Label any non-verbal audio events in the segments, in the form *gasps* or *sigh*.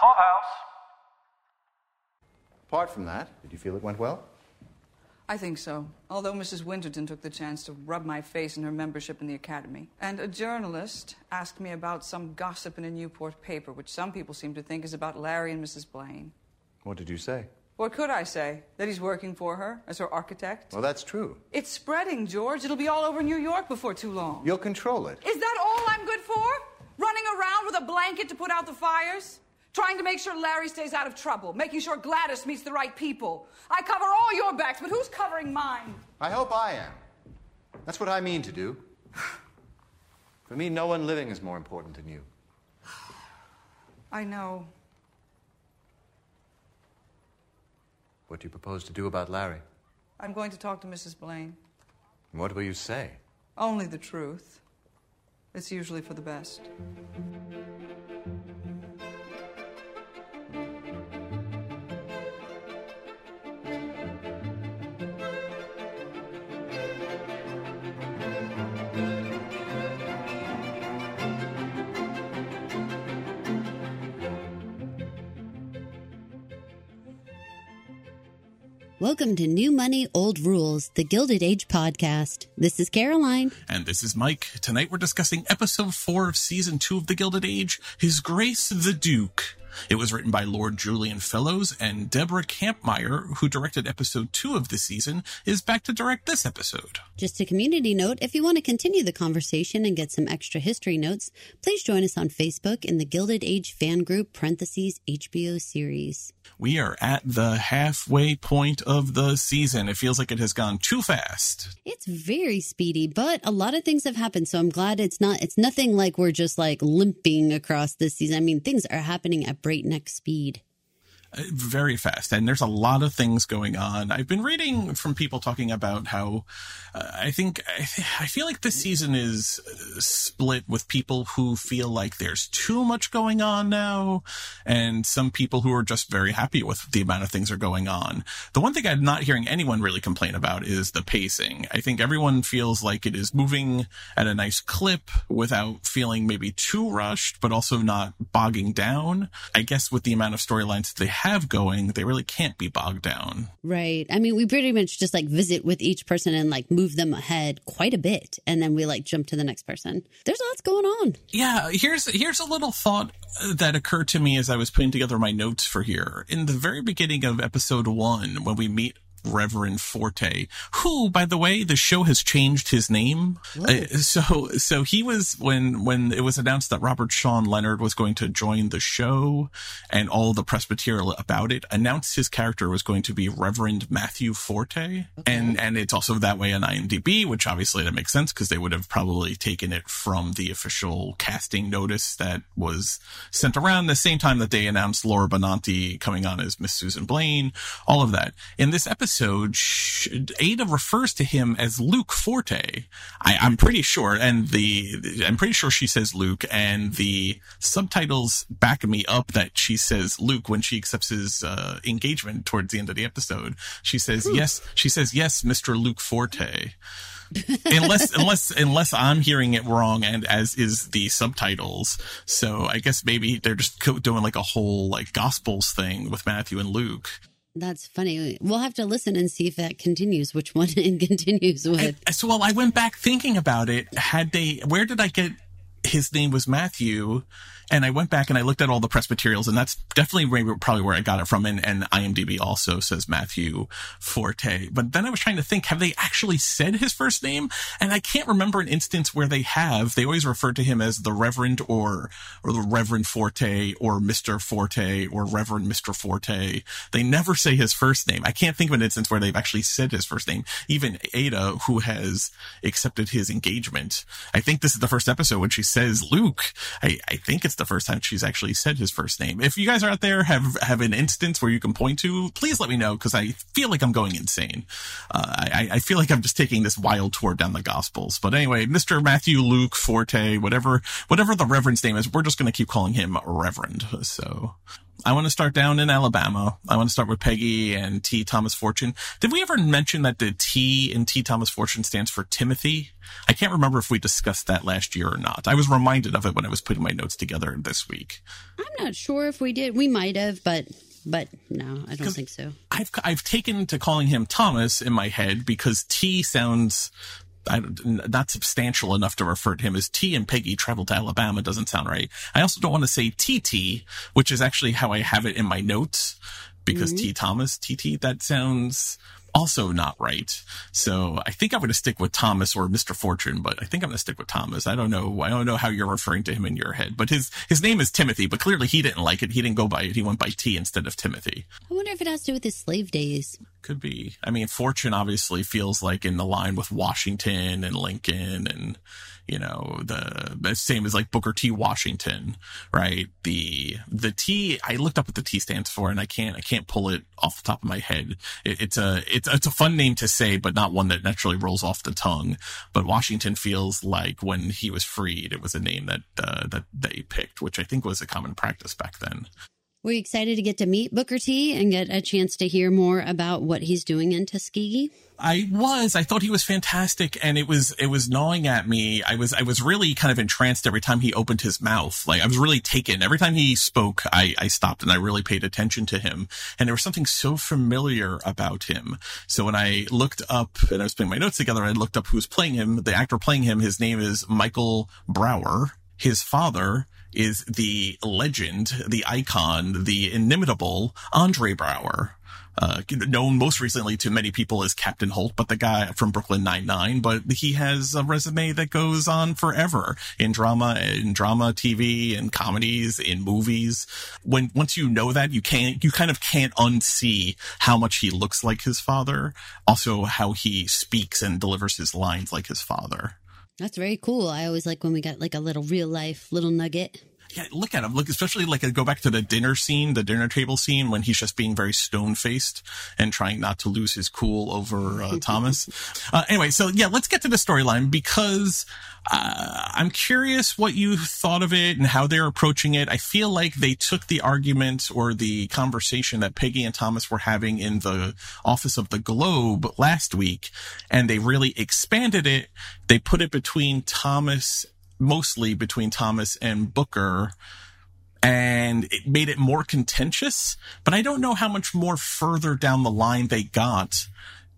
clubhouse. Apart from that, did you feel it went well? I think so. Although Mrs. Winterton took the chance to rub my face in her membership in the academy. And a journalist asked me about some gossip in a Newport paper, which some people seem to think is about Larry and Mrs. Blaine. What did you say? What could I say? That he's working for her as her architect? Well, that's true. It's spreading, George. It'll be all over New York before too long. You'll control it. Is that all I'm good for? Running around with a blanket to put out the fires? Trying to make sure Larry stays out of trouble, making sure Gladys meets the right people. I cover all your backs, but who's covering mine? I hope I am. That's what I mean to do. *sighs* For me, no one living is more important than you. *sighs* I know. What do you propose to do about Larry? I'm going to talk to Mrs. Blaine. What will you say? Only the truth. It's usually for the best. Welcome to New Money, Old Rules, the Gilded Age podcast. This is Caroline. And this is Mike. Tonight we're discussing episode four of season two of The Gilded Age, His Grace the Duke. It was written by Lord Julian Fellowes, and Deborah Kampmeier, who directed episode two of the season, is back to direct this episode. Just a community note if you want to continue the conversation and get some extra history notes, please join us on Facebook in the Gilded Age fan group, parentheses, HBO series. We are at the halfway point of the season. It feels like it has gone too fast. It's very speedy, but a lot of things have happened, so I'm glad it's not, it's nothing like we're just like limping across this season. I mean, things are happening at breakneck speed. Very fast. And there's a lot of things going on. I've been reading from people talking about how uh, i think I, th- I feel like this season is split with people who feel like there's too much going on now and some people who are just very happy with the amount of things are going on. The one thing i'm not hearing anyone really complain about is the pacing. I think everyone feels like it is moving at a nice clip without feeling maybe too rushed but also not bogging down. I guess with the amount of storylines they have going, they really can't be bogged down. Right. I mean, we pretty much just like visit with each person and like move them ahead quite a bit. And then we like jump to the next person. There's lots going on. Yeah. Here's, here's a little thought that occurred to me as I was putting together my notes for here. In the very beginning of episode one, when we meet Reverend Forte, who, by the way, the show has changed his name. Uh, so, so he was when when it was announced that Robert Sean Leonard was going to join the show, and all the press material about it announced his character was going to be Reverend Matthew Forte, okay. and and it's also that way on IMDb, which obviously that makes sense because they would have probably taken it from the official casting notice that was sent around the same time that they announced Laura Benanti coming on as Miss Susan Blaine, all of that. In this episode episode, Ada refers to him as Luke Forte. I, am pretty sure, and the I'm pretty sure she says Luke, and the subtitles back me up that she says Luke when she accepts his uh, engagement towards the end of the episode. She says hmm. yes. She says yes, Mister Luke Forte. unless *laughs* unless unless I'm hearing it wrong, and as is the subtitles. So I guess maybe they're just doing like a whole like Gospels thing with Matthew and Luke. That's funny. We'll have to listen and see if that continues, which one *laughs* it continues with. And, so, well, I went back thinking about it. Had they, where did I get his name was Matthew? And I went back and I looked at all the press materials, and that's definitely maybe probably where I got it from. And, and IMDb also says Matthew Forte. But then I was trying to think, have they actually said his first name? And I can't remember an instance where they have. They always refer to him as the Reverend or or the Reverend Forte or Mister Forte or Reverend Mister Forte. They never say his first name. I can't think of an instance where they've actually said his first name. Even Ada, who has accepted his engagement, I think this is the first episode when she says Luke. I, I think it's the first time she's actually said his first name. If you guys are out there have have an instance where you can point to, please let me know because I feel like I'm going insane. Uh, I, I feel like I'm just taking this wild tour down the Gospels. But anyway, Mr. Matthew Luke Forte, whatever whatever the Reverend's name is, we're just going to keep calling him Reverend. So I want to start down in Alabama. I want to start with Peggy and T. Thomas Fortune. Did we ever mention that the T in T. Thomas Fortune stands for Timothy? I can't remember if we discussed that last year or not. I was reminded of it when I was putting my notes together this week. I'm not sure if we did. We might have, but but no, I don't think so. I've I've taken to calling him Thomas in my head because T sounds I, not substantial enough to refer to him as T and Peggy traveled to Alabama doesn't sound right. I also don't want to say TT, which is actually how I have it in my notes because mm-hmm. T Thomas, TT, that sounds also not right. So I think I'm going to stick with Thomas or Mr. Fortune, but I think I'm going to stick with Thomas. I don't know. I don't know how you're referring to him in your head, but his, his name is Timothy, but clearly he didn't like it. He didn't go by it. He went by T instead of Timothy. I wonder if it has to do with his slave days. Could be. I mean, Fortune obviously feels like in the line with Washington and Lincoln and, you know, the same as like Booker T. Washington, right? The, the T, I looked up what the T stands for and I can't, I can't pull it off the top of my head. It, it's a, it's, it's a fun name to say, but not one that naturally rolls off the tongue. But Washington feels like when he was freed, it was a name that, uh, that they picked, which I think was a common practice back then. Were you excited to get to meet Booker T and get a chance to hear more about what he's doing in Tuskegee? I was. I thought he was fantastic, and it was it was gnawing at me. I was I was really kind of entranced every time he opened his mouth. Like I was really taken. Every time he spoke, I I stopped and I really paid attention to him. And there was something so familiar about him. So when I looked up and I was putting my notes together, I looked up who's playing him. The actor playing him, his name is Michael Braugher. His father is the legend, the icon, the inimitable Andre Braugher. Uh, known most recently to many people as Captain Holt, but the guy from Brooklyn Nine-Nine, but he has a resume that goes on forever in drama, in drama, TV, and comedies, in movies. When, once you know that, you can't, you kind of can't unsee how much he looks like his father. Also how he speaks and delivers his lines like his father. That's very cool. I always like when we got like a little real life little nugget. Yeah, look at him. Look, especially like go back to the dinner scene, the dinner table scene when he's just being very stone faced and trying not to lose his cool over uh, *laughs* Thomas. Uh, anyway, so yeah, let's get to the storyline because uh, I'm curious what you thought of it and how they're approaching it. I feel like they took the argument or the conversation that Peggy and Thomas were having in the office of the Globe last week and they really expanded it. They put it between Thomas mostly between Thomas and Booker and it made it more contentious, but I don't know how much more further down the line they got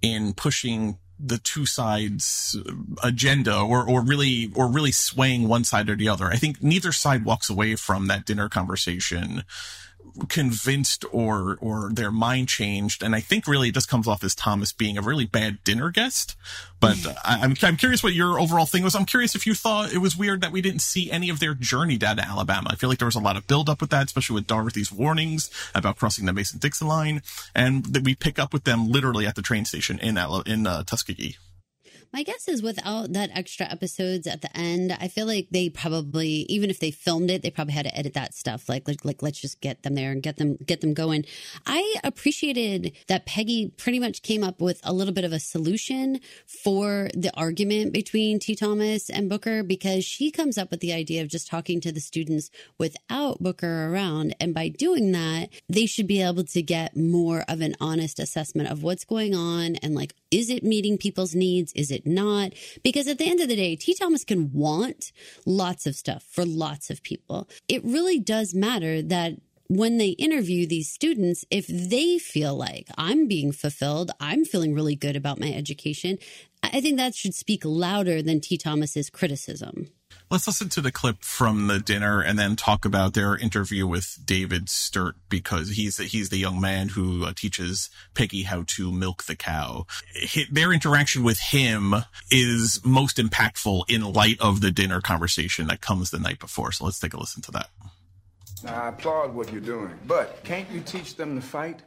in pushing the two sides agenda or, or really, or really swaying one side or the other. I think neither side walks away from that dinner conversation convinced or or their mind changed. And i think really it just comes off as thomas being a really bad dinner guest. But *laughs* I, am I'm curious what your overall thing was. I'm curious if you thought it was weird that we didn't see any of their journey down to alabama. I feel like there was a lot of build up with that especially with dorothy's warnings about crossing the mason-dixon line. And that we pick up with them literally at the train station in in uh, tuskegee my guess is without that extra episodes at the end, I feel like they probably, even if they filmed it, they probably had to edit that stuff. Like, like, like, let's just get them there and get them, get them going. I appreciated that Peggy pretty much came up with a little bit of a solution for the argument between T. Thomas and Booker because she comes up with the idea of just talking to the students without Booker around. And by doing that, they should be able to get more of an honest assessment of what's going on and like, is it meeting people's needs? Is it not? Because at the end of the day, T. Thomas can want lots of stuff for lots of people. It really does matter that when they interview these students, if they feel like I'm being fulfilled, I'm feeling really good about my education, I think that should speak louder than T. Thomas's criticism. Let's listen to the clip from the dinner and then talk about their interview with David Sturt because he's he's the young man who uh, teaches Peggy how to milk the cow. their interaction with him is most impactful in light of the dinner conversation that comes the night before. So let's take a listen to that. Now, I applaud what you're doing, but can't you teach them to fight?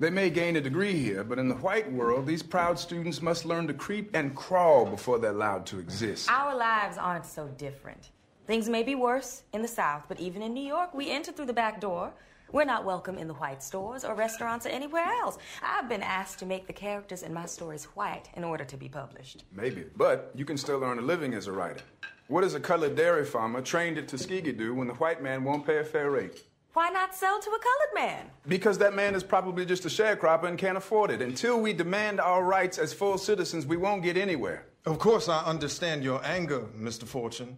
They may gain a degree here, but in the white world, these proud students must learn to creep and crawl before they're allowed to exist. Our lives aren't so different. Things may be worse in the South, but even in New York, we enter through the back door. We're not welcome in the white stores or restaurants or anywhere else. I've been asked to make the characters in my stories white in order to be published. Maybe, but you can still earn a living as a writer. What does a colored dairy farmer trained at Tuskegee do when the white man won't pay a fair rate? Why not sell to a colored man? Because that man is probably just a sharecropper and can't afford it. Until we demand our rights as full citizens, we won't get anywhere. Of course, I understand your anger, Mr. Fortune.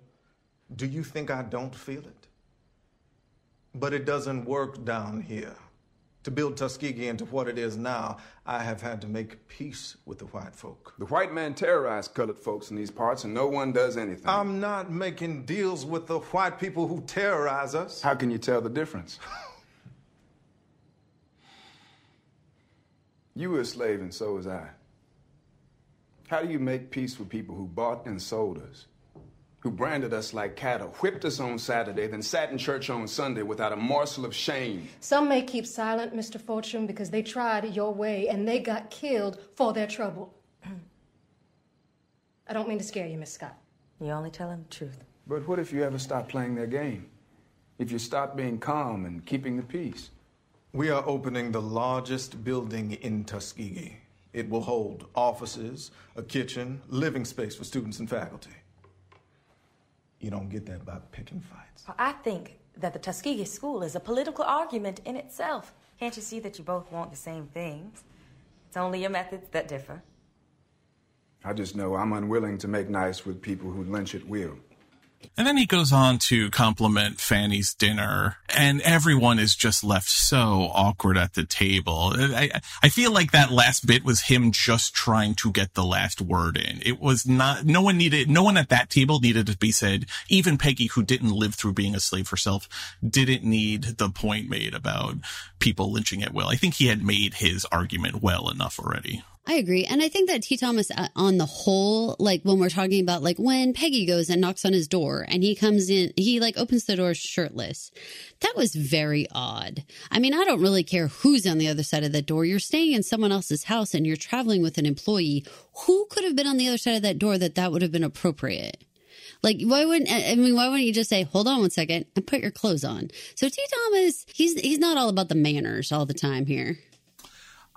Do you think I don't feel it? But it doesn't work down here. To build Tuskegee into what it is now, I have had to make peace with the white folk. The white man terrorized colored folks in these parts, and no one does anything. I'm not making deals with the white people who terrorize us. How can you tell the difference? *laughs* you were a slave, and so was I. How do you make peace with people who bought and sold us? Who branded us like cattle, whipped us on Saturday, then sat in church on Sunday without a morsel of shame. Some may keep silent, Mr. Fortune, because they tried your way and they got killed for their trouble. *clears throat* I don't mean to scare you, Miss Scott. You're only telling the truth. But what if you ever stop playing their game? If you stop being calm and keeping the peace? We are opening the largest building in Tuskegee. It will hold offices, a kitchen, living space for students and faculty. You don't get that by picking fights. I think that the Tuskegee School is a political argument in itself. Can't you see that you both want the same things? It's only your methods that differ. I just know I'm unwilling to make nice with people who lynch at will. And then he goes on to compliment Fanny's dinner, and everyone is just left so awkward at the table. I, I feel like that last bit was him just trying to get the last word in. It was not, no one needed, no one at that table needed to be said. Even Peggy, who didn't live through being a slave herself, didn't need the point made about people lynching at will. I think he had made his argument well enough already. I agree. And I think that T. Thomas, uh, on the whole, like when we're talking about like when Peggy goes and knocks on his door and he comes in, he like opens the door shirtless. That was very odd. I mean, I don't really care who's on the other side of that door. You're staying in someone else's house and you're traveling with an employee. Who could have been on the other side of that door that that would have been appropriate? Like, why wouldn't I mean? Why wouldn't you just say, "Hold on one second and put your clothes on"? So T. Thomas, he's he's not all about the manners all the time here.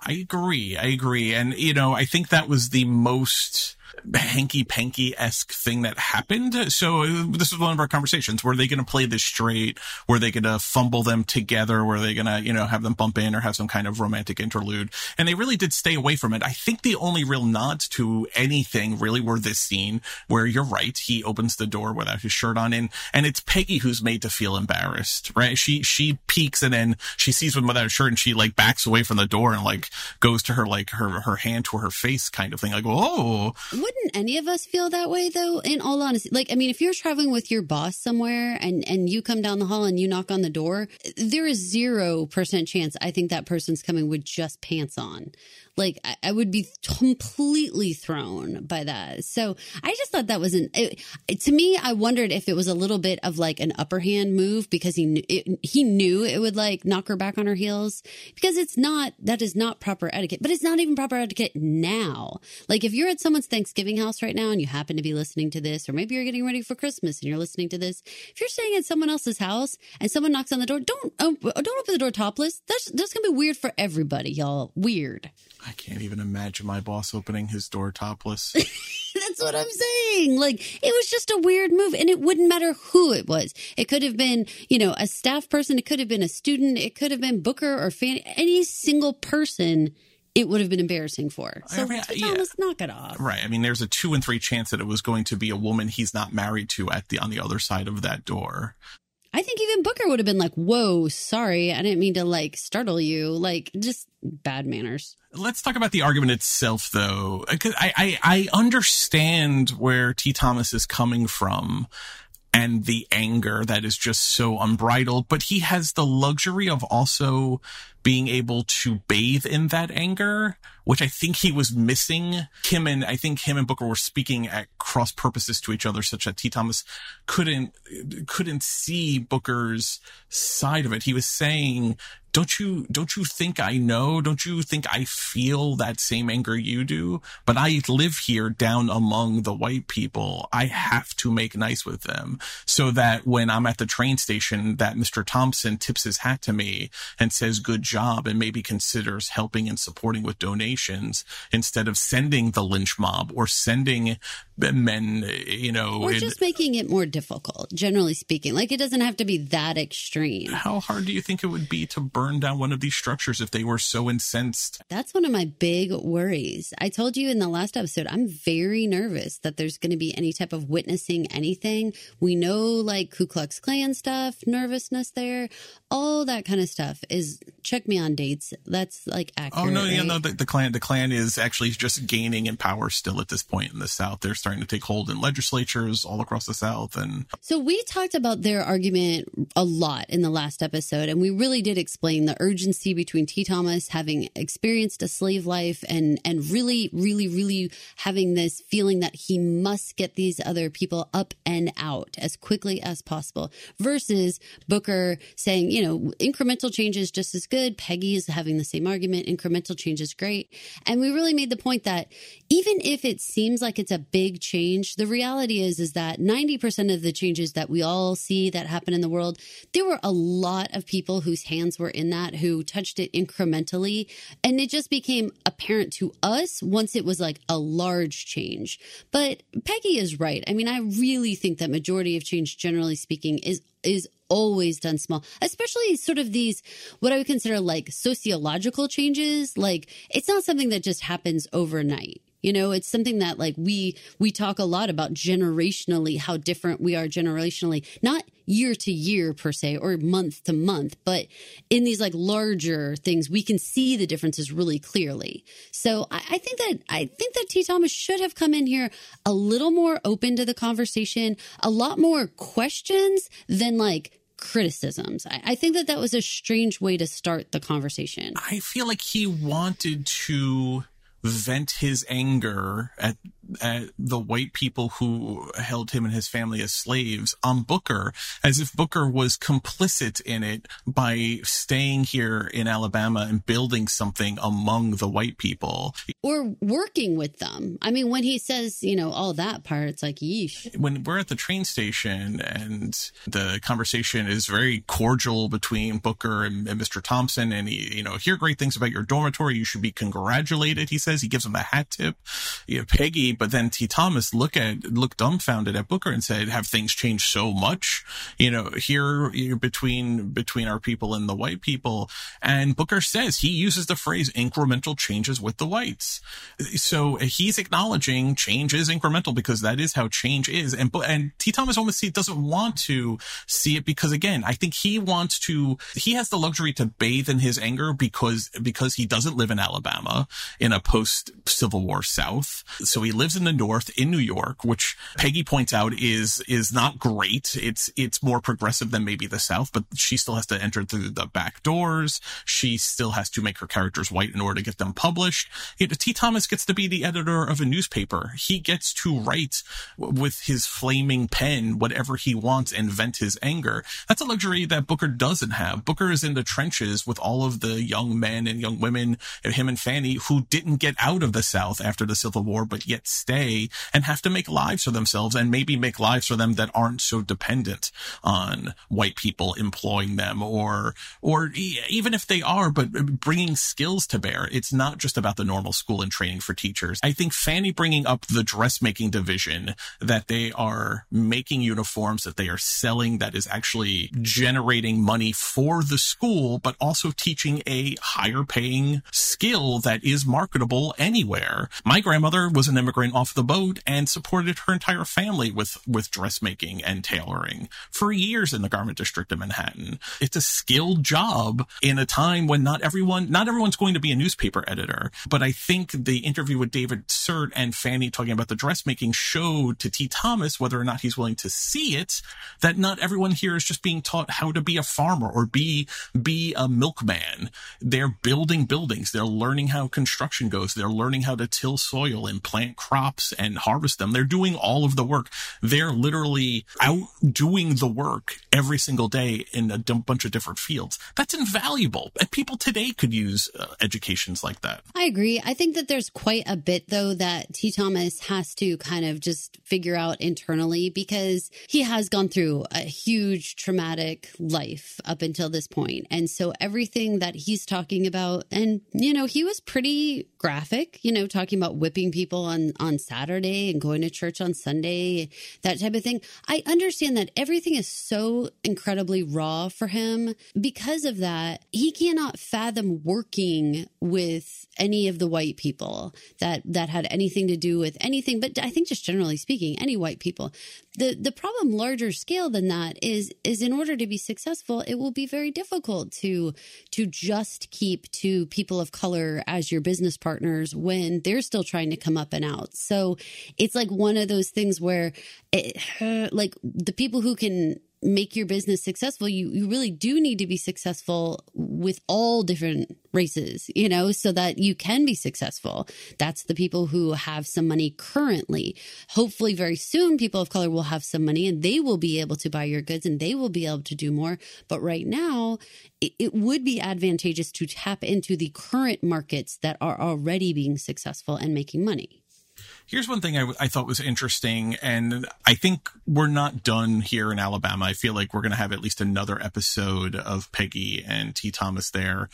I agree. I agree. And, you know, I think that was the most hanky panky esque thing that happened. So this is one of our conversations. Were they going to play this straight? Were they going to fumble them together? Were they going to, you know, have them bump in or have some kind of romantic interlude? And they really did stay away from it. I think the only real nods to anything really were this scene where you're right. He opens the door without his shirt on and, and it's Peggy who's made to feel embarrassed, right? She, she peeks and then she sees him without a shirt and she like backs away from the door and like goes to her, like her, her hand to her face kind of thing. Like, oh, wouldn't any of us feel that way though? In all honesty, like I mean, if you're traveling with your boss somewhere and and you come down the hall and you knock on the door, there is zero percent chance I think that person's coming with just pants on. Like I, I, would be completely thrown by that. So I just thought that was an it, to me. I wondered if it was a little bit of like an upper hand move because he it, he knew it would like knock her back on her heels because it's not that is not proper etiquette. But it's not even proper etiquette now. Like if you're at someone's Thanksgiving house right now and you happen to be listening to this, or maybe you're getting ready for Christmas and you're listening to this, if you're staying at someone else's house and someone knocks on the door, don't oh, don't open the door topless. That's that's gonna be weird for everybody, y'all. Weird. I can't even imagine my boss opening his door topless. *laughs* That's what I'm saying. Like, it was just a weird move, and it wouldn't matter who it was. It could have been, you know, a staff person, it could have been a student, it could have been Booker or Fanny, any single person. It would have been embarrassing for. So I mean, yeah. let's knock it off. Right. I mean, there's a two and three chance that it was going to be a woman he's not married to at the on the other side of that door. I think even Booker would have been like, "Whoa, sorry, I didn't mean to like startle you." Like, just bad manners. Let's talk about the argument itself, though. I, I I understand where T. Thomas is coming from and the anger that is just so unbridled, but he has the luxury of also being able to bathe in that anger, which I think he was missing. Kim and I think him and Booker were speaking at cross purposes to each other, such that T. Thomas couldn't couldn't see Booker's side of it. He was saying don't you don't you think I know? Don't you think I feel that same anger you do? But I live here down among the white people. I have to make nice with them so that when I'm at the train station, that Mr. Thompson tips his hat to me and says good job and maybe considers helping and supporting with donations instead of sending the lynch mob or sending men, you know, or just making it more difficult, generally speaking. Like it doesn't have to be that extreme. How hard do you think it would be to burn down one of these structures if they were so incensed? That's one of my big worries. I told you in the last episode, I'm very nervous that there's going to be any type of witnessing anything. We know like Ku Klux Klan stuff, nervousness there, all that kind of stuff is check me on dates. That's like oh, accurate. Oh no, right? yeah, no, the, the Klan, the Klan is actually just gaining in power still at this point in the South. They're starting to take hold in legislatures all across the South, and So we talked about their argument a lot in the last episode, and we really did explain the urgency between T. Thomas having experienced a slave life and and really, really, really having this feeling that he must get these other people up and out as quickly as possible, versus Booker saying, you know, incremental change is just as good. Peggy is having the same argument, incremental change is great, and we really made the point that even if it seems like it's a big change, the reality is is that 90% of the changes that we all see that happen in the world, there were a lot of people whose hands were in that who touched it incrementally, and it just became apparent to us once it was like a large change. But Peggy is right. I mean, I really think that majority of change generally speaking is is always done small, especially sort of these, what I would consider like sociological changes. Like it's not something that just happens overnight. You know, it's something that like we, we talk a lot about generationally, how different we are generationally, not year to year per se or month to month, but in these like larger things, we can see the differences really clearly. So I, I think that, I think that T. Thomas should have come in here a little more open to the conversation, a lot more questions than like criticisms. I, I, think that that was a strange way to start the conversation. I feel like he wanted to vent his anger at at the white people who held him and his family as slaves on Booker, as if Booker was complicit in it by staying here in Alabama and building something among the white people. Or working with them. I mean, when he says, you know, all that part, it's like, yeesh. When we're at the train station and the conversation is very cordial between Booker and, and Mr. Thompson, and he, you know, hear great things about your dormitory. You should be congratulated, he says. He gives him a hat tip. You know, Peggy but then T. Thomas look at looked dumbfounded at Booker and said, "Have things changed so much? You know, here between between our people and the white people." And Booker says he uses the phrase "incremental changes with the whites." So he's acknowledging change is incremental because that is how change is. And and T. Thomas almost doesn't want to see it because again, I think he wants to. He has the luxury to bathe in his anger because because he doesn't live in Alabama in a post Civil War South. So he lives in the North in New York, which Peggy points out is, is not great. It's, it's more progressive than maybe the South, but she still has to enter through the back doors. She still has to make her characters white in order to get them published. T. Thomas gets to be the editor of a newspaper. He gets to write with his flaming pen whatever he wants and vent his anger. That's a luxury that Booker doesn't have. Booker is in the trenches with all of the young men and young women, him and Fanny, who didn't get out of the South after the Civil War, but yet stay and have to make lives for themselves and maybe make lives for them that aren't so dependent on white people employing them or, or even if they are, but bringing skills to bear. It's not just about the normal school and training for teachers. I think Fanny bringing up the dressmaking division that they are making uniforms that they are selling that is actually generating money for the school, but also teaching a higher paying skill that is marketable anywhere. My grandmother was an immigrant off the boat and supported her entire family with, with dressmaking and tailoring for years in the garment district of Manhattan. It's a skilled job in a time when not everyone, not everyone's going to be a newspaper editor. But I think the interview with David Sirtt and Fanny talking about the dressmaking showed to T. Thomas whether or not he's willing to see it, that not everyone here is just being taught how to be a farmer or be, be a milkman. They're building buildings. They're learning how construction goes. They're learning how to till soil and plant crops crops and harvest them. They're doing all of the work. They're literally out doing the work every single day in a bunch of different fields. That's invaluable. And people today could use uh, educations like that. I agree. I think that there's quite a bit though that T. Thomas has to kind of just figure out internally because he has gone through a huge traumatic life up until this point. And so everything that he's talking about and you know, he was pretty graphic, you know, talking about whipping people on on Saturday and going to church on Sunday, that type of thing. I understand that everything is so incredibly raw for him. Because of that, he cannot fathom working with any of the white people that that had anything to do with anything, but I think just generally speaking, any white people. The the problem larger scale than that is is in order to be successful, it will be very difficult to to just keep two people of color as your business partners when they're still trying to come up and out. So it's like one of those things where it, *sighs* like the people who can make your business successful, you, you really do need to be successful with all different races, you know, so that you can be successful. That's the people who have some money currently. Hopefully, very soon, people of color will have some money and they will be able to buy your goods and they will be able to do more. But right now, it, it would be advantageous to tap into the current markets that are already being successful and making money. Here's one thing I, I, thought was interesting, and I think we're not done here in Alabama. I feel like we're going to have at least another episode of Peggy and T. Thomas there.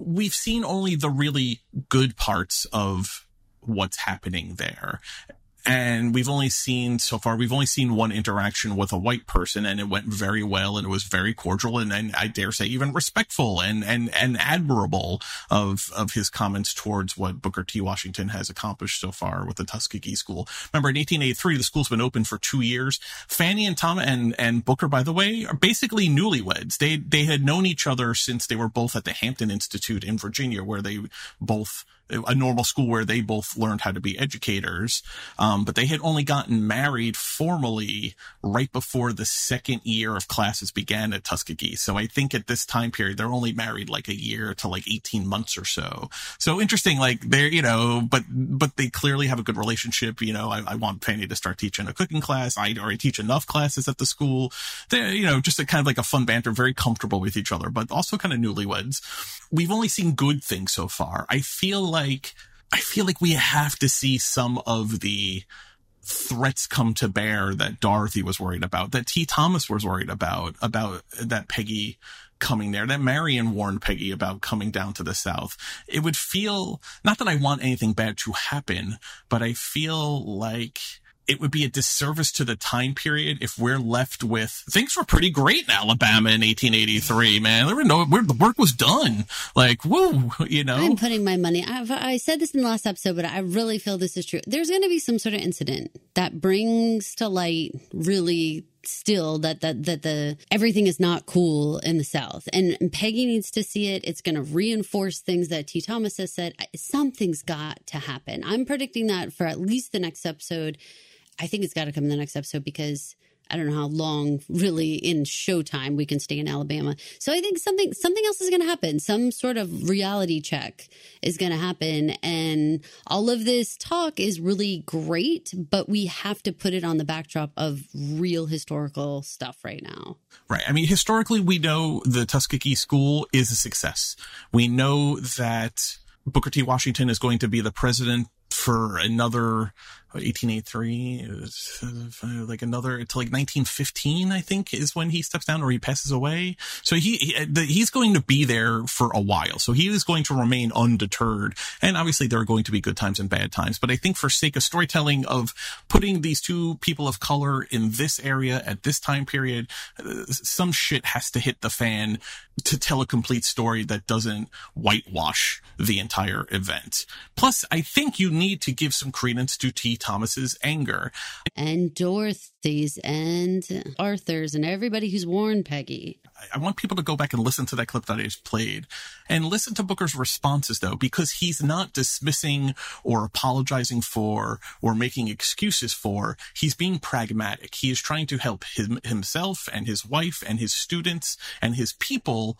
We've seen only the really good parts of what's happening there and we've only seen so far we've only seen one interaction with a white person and it went very well and it was very cordial and, and I dare say even respectful and and and admirable of of his comments towards what Booker T Washington has accomplished so far with the Tuskegee School. Remember in 1883 the school's been open for 2 years. Fannie and Tom and and Booker by the way are basically newlyweds. They they had known each other since they were both at the Hampton Institute in Virginia where they both a normal school where they both learned how to be educators. Um, but they had only gotten married formally right before the second year of classes began at Tuskegee. So I think at this time period, they're only married like a year to like 18 months or so. So interesting, like they're, you know, but, but they clearly have a good relationship. You know, I, I want Fannie to start teaching a cooking class. I already teach enough classes at the school. They're, you know, just a kind of like a fun banter, very comfortable with each other, but also kind of newlyweds. We've only seen good things so far. I feel like like I feel like we have to see some of the threats come to bear that Dorothy was worried about, that T. Thomas was worried about, about that Peggy coming there, that Marion warned Peggy about coming down to the South. It would feel, not that I want anything bad to happen, but I feel like it would be a disservice to the time period if we're left with things were pretty great in Alabama in 1883. Man, there were no the work was done. Like, woo, you know. I'm putting my money. I've, I said this in the last episode, but I really feel this is true. There's going to be some sort of incident that brings to light really still that that that the everything is not cool in the south and, and peggy needs to see it it's going to reinforce things that t thomas has said something's got to happen i'm predicting that for at least the next episode I think it's got to come in the next episode because I don't know how long really in showtime we can stay in Alabama. So I think something something else is going to happen. Some sort of reality check is going to happen and all of this talk is really great, but we have to put it on the backdrop of real historical stuff right now. Right. I mean, historically we know the Tuskegee school is a success. We know that Booker T. Washington is going to be the president for another 1883 like another to like 1915 i think is when he steps down or he passes away. So he, he he's going to be there for a while. So he is going to remain undeterred. And obviously there are going to be good times and bad times. But i think for sake of storytelling of putting these two people of color in this area at this time period uh, some shit has to hit the fan to tell a complete story that doesn't whitewash the entire event. Plus i think you need to give some credence to t Thomas's anger. And Dorothy's and Arthur's and everybody who's warned Peggy. I want people to go back and listen to that clip that I just played and listen to Booker's responses though, because he's not dismissing or apologizing for or making excuses for. He's being pragmatic. He is trying to help him, himself and his wife and his students and his people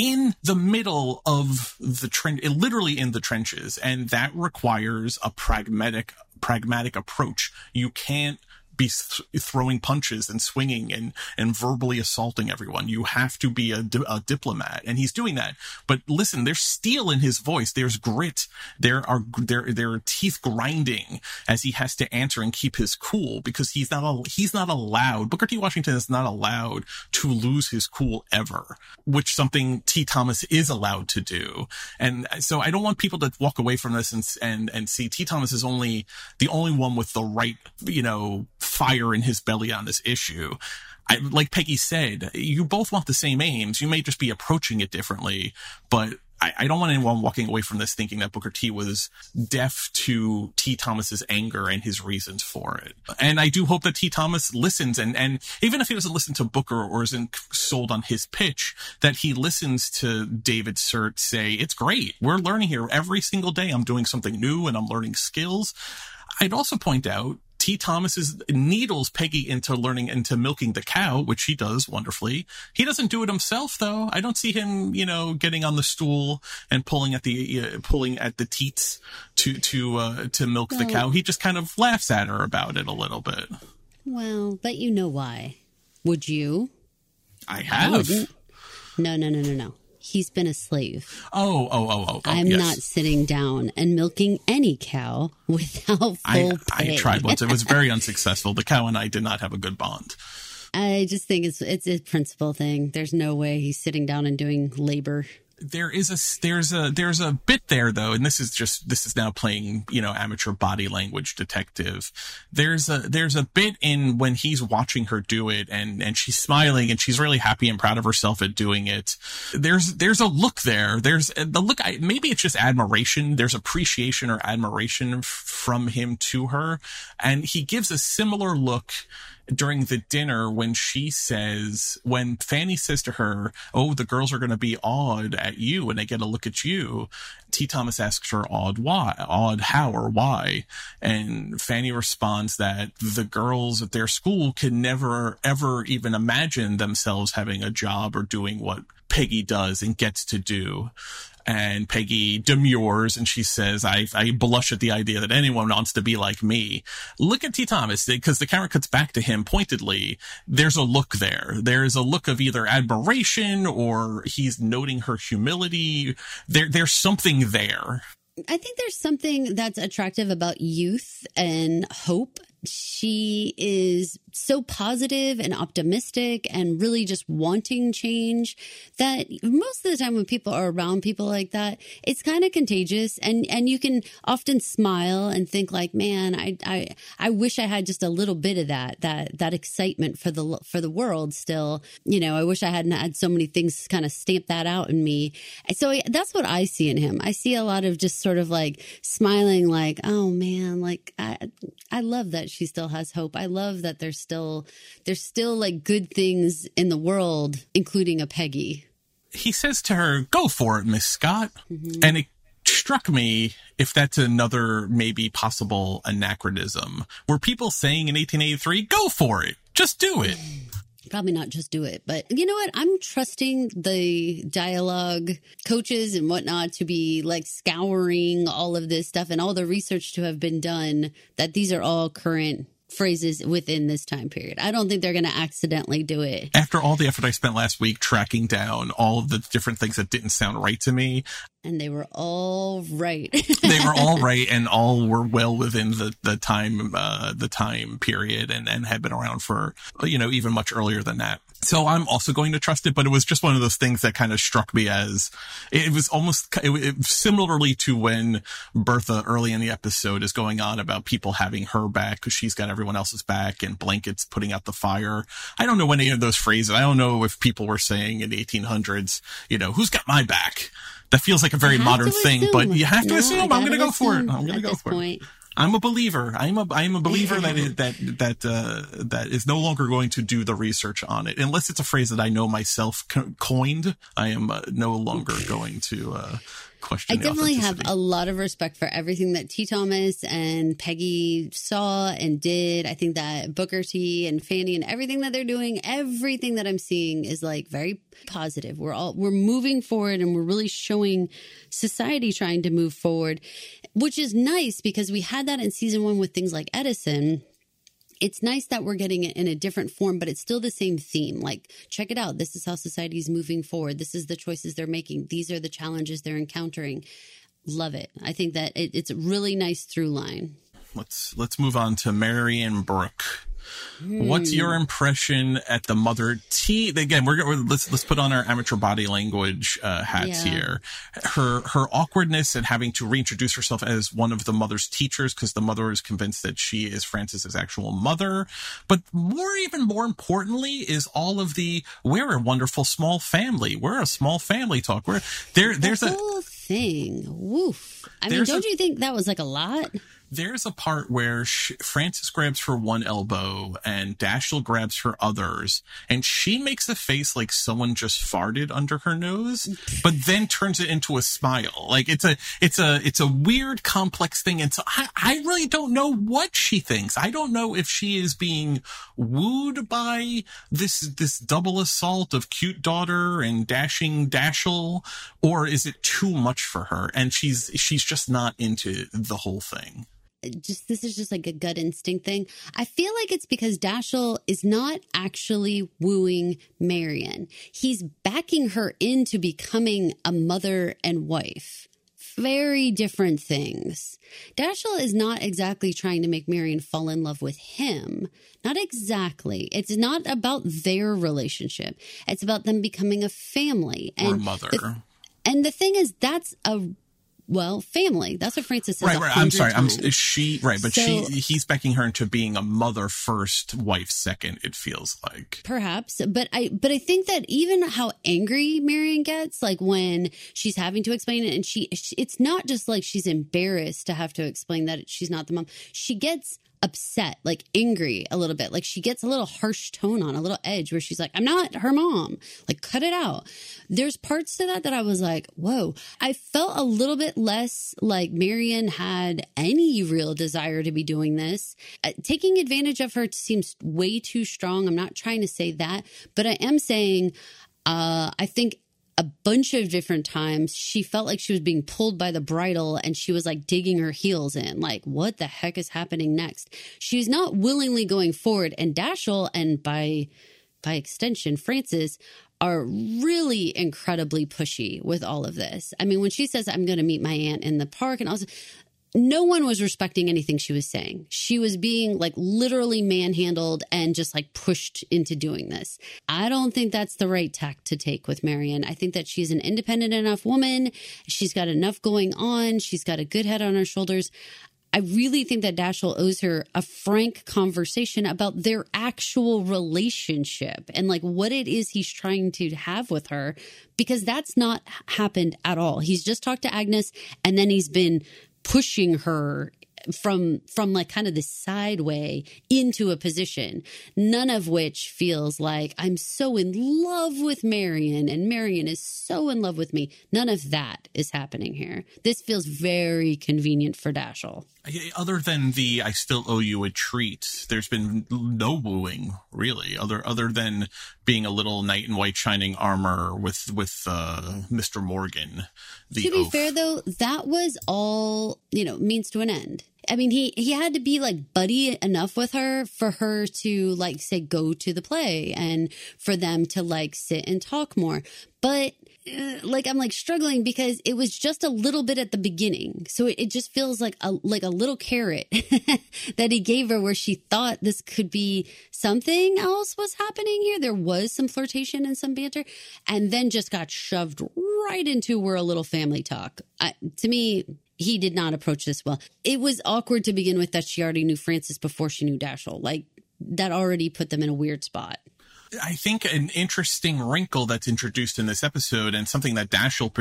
in the middle of the trench, literally in the trenches. And that requires a pragmatic, pragmatic approach. You can't be th- throwing punches and swinging and, and verbally assaulting everyone. You have to be a, di- a, diplomat. And he's doing that. But listen, there's steel in his voice. There's grit. There are, there, there are teeth grinding as he has to answer and keep his cool because he's not, he's not allowed. Booker T. Washington is not allowed to lose his cool ever, which something T. Thomas is allowed to do. And so I don't want people to walk away from this and, and, and see T. Thomas is only the only one with the right, you know, fire in his belly on this issue. I, like Peggy said, you both want the same aims. You may just be approaching it differently, but I, I, don't want anyone walking away from this thinking that Booker T was deaf to T. Thomas's anger and his reasons for it. And I do hope that T. Thomas listens and, and even if he doesn't listen to Booker or isn't sold on his pitch, that he listens to David Sirtt say, it's great. We're learning here every single day. I'm doing something new and I'm learning skills. I'd also point out T. Thomas's needles Peggy into learning into milking the cow, which he does wonderfully. He doesn't do it himself though. I don't see him, you know, getting on the stool and pulling at the uh, pulling at the teats to to uh, to milk well, the cow. He just kind of laughs at her about it a little bit. Well, but you know why? Would you? I have. I no, no, no, no, no he's been a slave. Oh, oh, oh, oh. oh I'm yes. not sitting down and milking any cow *laughs* without full I, pay. I tried once. It was very *laughs* unsuccessful. The cow and I did not have a good bond. I just think it's it's a principle thing. There's no way he's sitting down and doing labor there is a there's a there's a bit there though and this is just this is now playing you know amateur body language detective. There's a there's a bit in when he's watching her do it and and she's smiling and she's really happy and proud of herself at doing it. There's there's a look there. There's the look I, maybe it's just admiration. There's appreciation or admiration f- from him to her. And he gives a similar look during the dinner when she says, when Fanny says to her, Oh, the girls are going to be awed at you when they get a look at you. T. Thomas asks her, awed why? Awed how or why? And Fanny responds that the girls at their school can never, ever even imagine themselves having a job or doing what Peggy does and gets to do and Peggy demurs and she says, I, I blush at the idea that anyone wants to be like me. Look at T. Thomas because the camera cuts back to him pointedly. There's a look there. There's a look of either admiration or he's noting her humility. There, there's something there. I think there's something that's attractive about youth and hope she is so positive and optimistic and really just wanting change that most of the time when people are around people like that it's kind of contagious. And and you can often smile and think like man I I I wish I had just a little bit of that that that excitement for the for the world still. You know I wish I hadn't had so many things kind of stamp that out in me. So that's what I see in him. I see a lot of just sort of like smiling like oh man like I I love that she still has hope. I love that there's still there's still like good things in the world, including a Peggy. He says to her, "Go for it, Miss Scott," mm-hmm. and it struck me if that's another maybe possible anachronism. Were people saying in 1883, "Go for it, just do it"? Probably not just do it, but you know what? I'm trusting the dialogue coaches and whatnot to be like scouring all of this stuff and all the research to have been done that these are all current phrases within this time period. I don't think they're going to accidentally do it. After all the effort I spent last week tracking down all of the different things that didn't sound right to me, and they were all right. *laughs* they were all right, and *laughs* all were well within the the time uh, the time period, and and had been around for you know even much earlier than that. So I'm also going to trust it, but it was just one of those things that kind of struck me as it was almost it, it, similarly to when Bertha early in the episode is going on about people having her back because she's got everyone else's back and blankets putting out the fire. I don't know any of those phrases. I don't know if people were saying in the 1800s, you know, who's got my back? That feels like a very modern thing, but you have to no, assume I'm going to go for it. I'm going to go for point. it. I'm a believer. I'm a I'm a believer that is, that that uh, that is no longer going to do the research on it unless it's a phrase that I know myself co- coined. I am uh, no longer going to uh, question. I definitely have a lot of respect for everything that T. Thomas and Peggy saw and did. I think that Booker T. and Fanny and everything that they're doing, everything that I'm seeing is like very positive. We're all we're moving forward and we're really showing society trying to move forward, which is nice because we had that in season one with things like Edison it's nice that we're getting it in a different form, but it's still the same theme. Like, check it out. This is how society is moving forward. This is the choices they're making. These are the challenges they're encountering. Love it. I think that it, it's a really nice through line. Let's let's move on to Marion Brooke. What's your hmm. impression at the mother T? Again, we're, we're let's let's put on our amateur body language uh, hats yeah. here. Her her awkwardness and having to reintroduce herself as one of the mother's teachers because the mother is convinced that she is Frances's actual mother. But more, even more importantly, is all of the we're a wonderful small family. We're a small family talk. We're there. There's the a thing. Woof. I mean, don't a, you think that was like a lot? There's a part where she, Frances grabs her one elbow and Dashiell grabs her others, and she makes a face like someone just farted under her nose, but then turns it into a smile. Like it's a it's a it's a weird, complex thing, and so I I really don't know what she thinks. I don't know if she is being wooed by this this double assault of cute daughter and dashing Dashiell, or is it too much for her, and she's she's just not into the whole thing just this is just like a gut instinct thing. I feel like it's because Dashiell is not actually wooing Marion. He's backing her into becoming a mother and wife. Very different things. Dashiell is not exactly trying to make Marion fall in love with him. Not exactly. It's not about their relationship. It's about them becoming a family and or mother. The, and the thing is, that's a well, family. That's what Frances says. Right, right. I'm sorry. Times. I'm she right, but so, she he's backing her into being a mother first, wife second. It feels like perhaps, but I but I think that even how angry Marion gets, like when she's having to explain it, and she, it's not just like she's embarrassed to have to explain that she's not the mom. She gets upset, like angry a little bit. Like she gets a little harsh tone on, a little edge where she's like, I'm not her mom. Like, cut it out. There's parts to that that I was like, whoa. I felt a little bit less like Marion had any real desire to be doing this. Uh, taking advantage of her seems way too strong. I'm not trying to say that, but I am saying, uh, I think a bunch of different times she felt like she was being pulled by the bridle and she was like digging her heels in like what the heck is happening next she's not willingly going forward and dashiell and by by extension frances are really incredibly pushy with all of this. I mean, when she says, I'm going to meet my aunt in the park, and also, no one was respecting anything she was saying. She was being like literally manhandled and just like pushed into doing this. I don't think that's the right tack to take with Marion. I think that she's an independent enough woman. She's got enough going on. She's got a good head on her shoulders. I really think that Dashiell owes her a frank conversation about their actual relationship and like what it is he's trying to have with her because that's not happened at all. He's just talked to Agnes and then he's been pushing her from from like kind of the side way into a position none of which feels like i'm so in love with marion and marion is so in love with me. None of that is happening here. This feels very convenient for dashiell. Other than the i still owe you a treat there's been no wooing really other other than being a little knight in white shining armor with with uh, mr morgan to be oath. fair though that was all you know means to an end I mean, he he had to be like buddy enough with her for her to like say go to the play and for them to like sit and talk more. But like I'm like struggling because it was just a little bit at the beginning, so it, it just feels like a like a little carrot *laughs* that he gave her, where she thought this could be something else was happening here. There was some flirtation and some banter, and then just got shoved right into we're a little family talk. I, to me, he did not approach this well. It was awkward to begin with that she already knew Frances before she knew Dashiell. Like that already put them in a weird spot. I think an interesting wrinkle that's introduced in this episode and something that Dashiell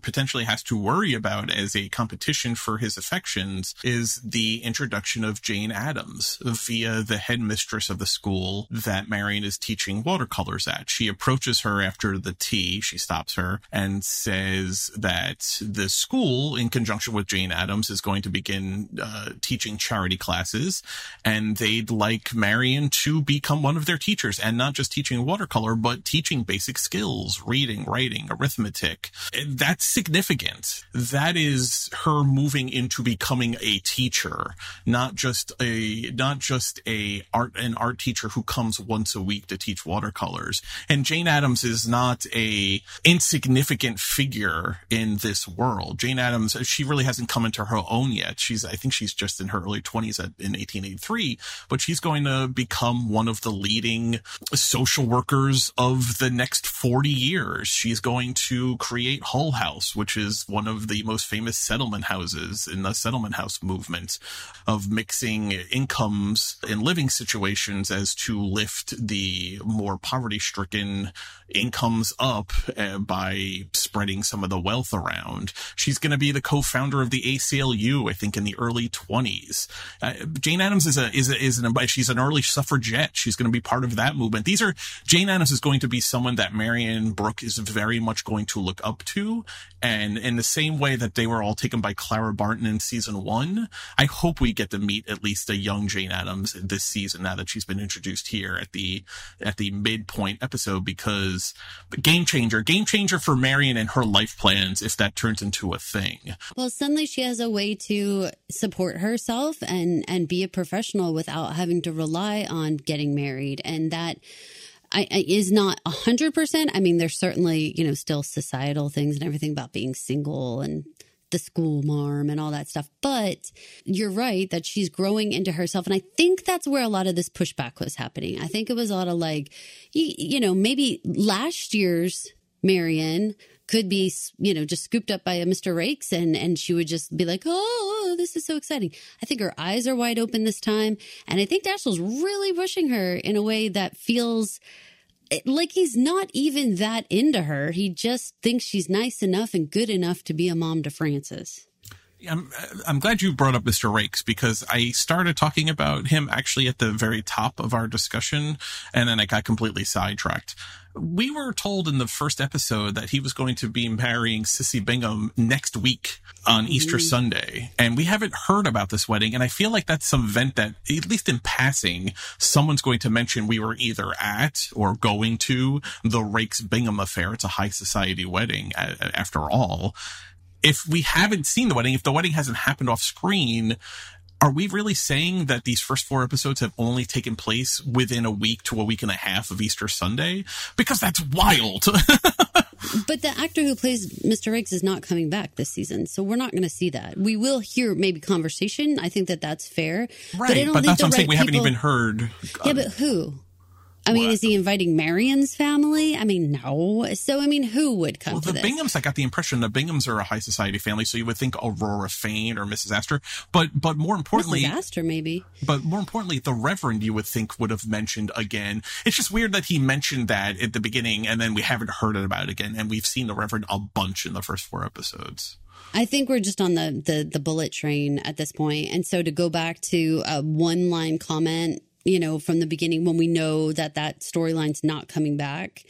potentially has to worry about as a competition for his affections is the introduction of Jane Addams via the headmistress of the school that Marion is teaching watercolors at. She approaches her after the tea. She stops her and says that the school, in conjunction with Jane Addams, is going to begin uh, teaching charity classes and they'd like Marion to become one of their teachers and not just teaching watercolor, but teaching basic skills, reading, writing, arithmetic. That's significant. That is her moving into becoming a teacher, not just a, not just a art, an art teacher who comes once a week to teach watercolors. And Jane Addams is not a insignificant figure in this world. Jane Addams, she really hasn't come into her own yet. She's, I think she's just in her early 20s at, in 1883, but she's going to become one of the leading social workers of the next 40 years. She's going to create Hull House, which is one of the most famous settlement houses in the settlement house movement of mixing incomes and living situations as to lift the more poverty stricken incomes up uh, by spreading some of the wealth around. She's going to be the co-founder of the ACLU, I think, in the early 20s. Uh, Jane Addams is a is a, is an she's an early suffragette. She's going to be part of that movement. These are Jane Addams is going to be someone that Marion Brooke is very much going to look up to, and in the same way that they were all taken by Clara Barton in season one, I hope we get to meet at least a young Jane Addams this season now that she's been introduced here at the at the midpoint episode because game changer, game changer for Marion and her life plans if that turns into a thing. Well, suddenly she has a way to support herself and and be a professional without having to rely on getting married, and that. I, I, is not a hundred percent. I mean, there's certainly, you know, still societal things and everything about being single and the school marm and all that stuff. But you're right that she's growing into herself. And I think that's where a lot of this pushback was happening. I think it was a lot of like, you, you know, maybe last year's Marion could be, you know, just scooped up by a Mr. Raikes and, and she would just be like, oh, this is so exciting. I think her eyes are wide open this time. And I think Dashiell's really pushing her in a way that feels eh, like he's not even that into her. He just thinks she's nice enough and good enough to be a mom to Frances. I'm I'm glad you brought up Mr. Raikes because I started talking about him actually at the very top of our discussion, and then I got completely sidetracked we were told in the first episode that he was going to be marrying Sissy Bingham next week on Easter mm. Sunday. And we haven't heard about this wedding. And I feel like that's some event that, at least in passing, someone's going to mention we were either at or going to the Raikes Bingham affair. It's a high society wedding after all. If we haven't seen the wedding, if the wedding hasn't happened off screen, are we really saying that these first four episodes have only taken place within a week to a week and a half of Easter Sunday? Because that's wild. *laughs* but the actor who plays Mr. Raikes is not coming back this season, so we're not going to see that. We will hear maybe conversation. I think that that's fair. Right, but, but that's what I'm saying. We haven't even heard. Yeah, uh, but who? I mean, is he inviting Marion's family? I mean, no. So, I mean, who would come well, the this? Binghams, I got the impression the Binghams are a high society family, so you would think Aurora Fane or Mrs. Astor. But, but more importantly, Mrs. Astor, maybe. But more importantly, the Reverend, you would think would have mentioned again. It's just weird that he mentioned that at the beginning, and then we haven't heard it about it again, and we've seen the Reverend a bunch in the first four episodes. I think we're just on the, the, the bullet train at this point. And so to go back to a one line comment you know, from the beginning when we know that that storyline's not coming back,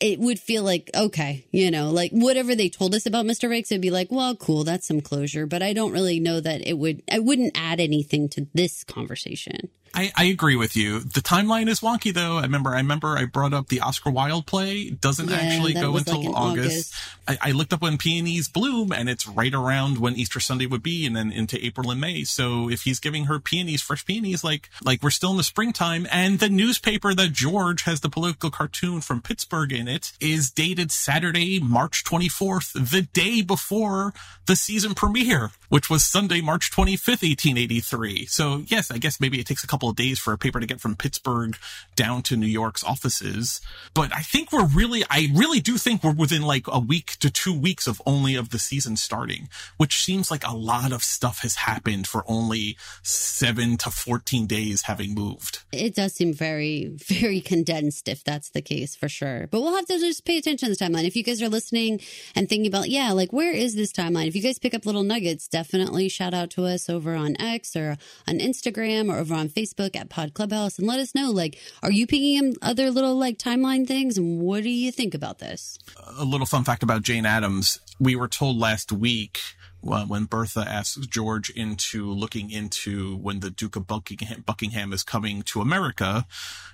it would feel like, okay, you know, like whatever they told us about Mr. Raikes, it'd be like, well, cool, that's some closure. But I don't really know that it would, I wouldn't add anything to this conversation. I, I agree with you. The timeline is wonky though. I remember I remember I brought up the Oscar Wilde play. It doesn't yeah, actually go until like August. August. I, I, looked up when peonies bloom and it's right around when Easter Sunday would be and then into April and May. So if he's giving her peonies, fresh peonies, like like we're still in the springtime and the newspaper that George has the political cartoon from Pittsburgh in it is dated Saturday, March 24th, the day before the season premiere, which was Sunday, March 25th, 1883. So yes, I guess maybe it takes a couple of days for a paper to get from Pittsburgh down to New York's offices. But I think we're really, I really do think we're within like a week to two weeks of only of the season starting, which seems like a lot of stuff has happened for only seven to 14 days having moved. It does seem very, very condensed if that's the case for sure. But we'll have to just pay attention to the timeline. If you guys are listening and thinking about, yeah, like where is this timeline? If you guys pick up little nuggets, definitely shout out to us over on X or on Instagram or over on Facebook at Pod Clubhouse and let us know, like, are you picking other little like timeline things? And what do you think about this? A little fun fact about Jane Addams. We were told last week Uh, when Bertha asks George into looking into when the Duke of Buckingham, Buckingham, is coming to America,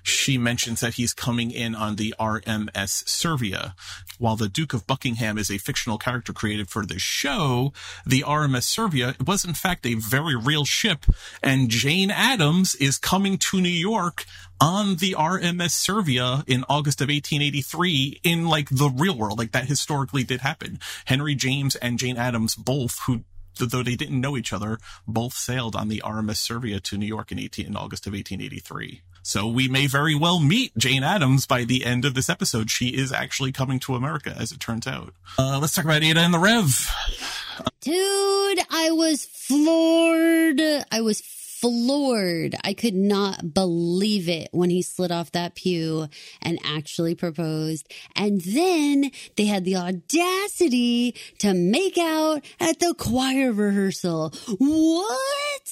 she mentions that he's coming in on the RMS Servia. While the Duke of Buckingham is a fictional character created for the show, the RMS Servia was in fact a very real ship, and Jane Addams is coming to New York on the RMS Servia in August of 1883 in like the real world. Like that historically did happen. Henry James and Jane Addams both, who though they didn't know each other, both sailed on the RMS Servia to New York in 18 in August of 1883. So we may very well meet Jane Addams by the end of this episode. She is actually coming to America, as it turns out. Uh, let's talk about Ada and the Rev. Dude, I was floored. I was floored. I could not believe it when he slid off that pew and actually proposed. And then they had the audacity to make out at the choir rehearsal. What?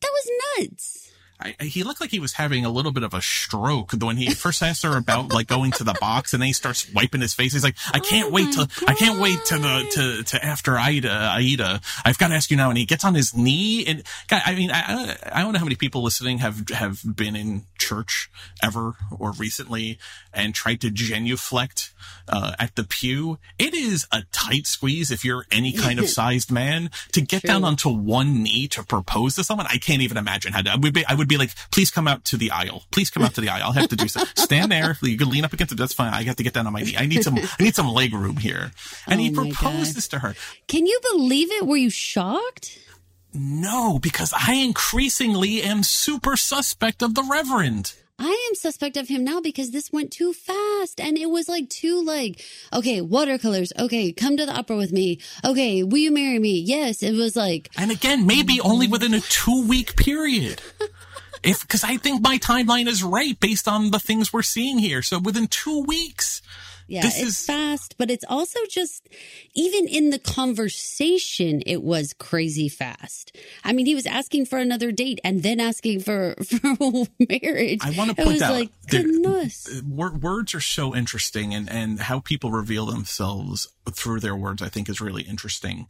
That was nuts. I, he looked like he was having a little bit of a stroke when he first asked her about like going to the box and then he starts wiping his face. He's like, I can't oh wait to, I can't wait to the, to, to after Aida, Aida. I've got to ask you now. And he gets on his knee and God, I mean, I, I don't know how many people listening have, have been in church ever or recently and tried to genuflect, uh, at the pew. It is a tight squeeze if you're any kind of *laughs* sized man to get True. down onto one knee to propose to someone. I can't even imagine how to, I would be, I would be like, please come out to the aisle. Please come out to the aisle. I'll have to do so. *laughs* Stand there. You can lean up against it. That's fine. I have to get down on my knee. I need some, I need some leg room here. And oh he proposes to her. Can you believe it? Were you shocked? No, because I increasingly am super suspect of the Reverend. I am suspect of him now because this went too fast and it was like too like, okay, watercolors. Okay, come to the opera with me. Okay, will you marry me? Yes. It was like. And again, maybe only within a two week period. *laughs* if, cause I think my timeline is right based on the things we're seeing here. So within two weeks. Yeah, this it's is... fast, but it's also just even in the conversation, it was crazy fast. I mean, he was asking for another date and then asking for *laughs* for marriage. I want to point out, like, goodness. words are so interesting, and and how people reveal themselves through their words, I think, is really interesting.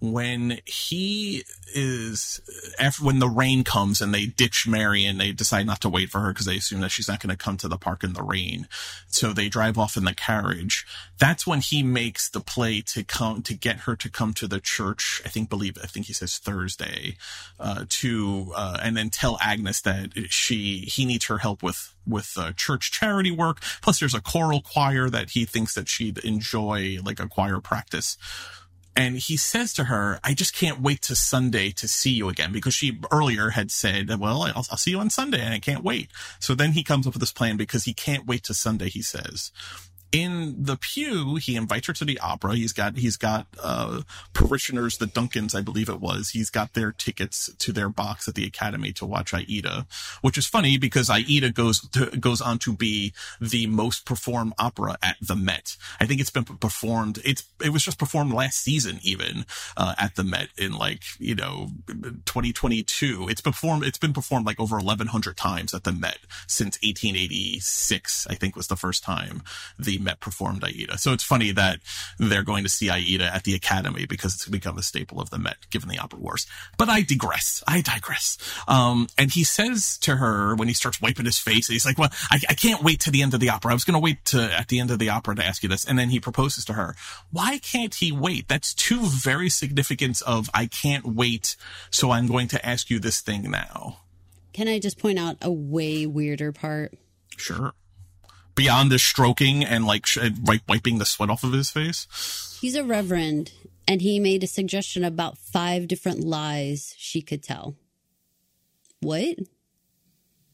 When he is after when the rain comes and they ditch Mary and they decide not to wait for her because they assume that she's not going to come to the park in the rain, so they drive off in the carriage. that's when he makes the play to come to get her to come to the church. I think believe I think he says Thursday, uh, to uh, and then tell Agnes that she he needs her help with with uh, church charity work. Plus, there's a choral choir that he thinks that she'd enjoy, like a choir practice. And he says to her, I just can't wait to Sunday to see you again because she earlier had said, well, I'll, I'll, see you on Sunday and I can't wait. So then he comes up with this plan because he can't wait to Sunday, he says in the pew, he invites her to the opera. He's got he's got uh, parishioners, the Duncans, I believe it was. He's got their tickets to their box at the Academy to watch Aida, which is funny because Aida goes to, goes on to be the most performed opera at the Met. I think it's been performed. It's it was just performed last season, even uh, at the Met in like you know 2022. It's performed. It's been performed like over 1,100 times at the Met since 1886. I think was the first time the Met performed Aida. So it's funny that they're going to see Aida at the Academy because it's become a staple of the Met, given the opera wars. But I digress. I digress. Um, and he says to her when he starts wiping his face, he's like, well, I, I can't wait to the end of the opera. I was going to wait to at the end of the opera to ask you this. And then he proposes to her. Why can't he wait? That's two very significance of I can't wait. So I'm going to ask you this thing now. Can I just point out a way weirder part? Sure beyond the stroking and like sh- wiping the sweat off of his face? He's a reverend, and he made a suggestion about five different lies she could tell. What?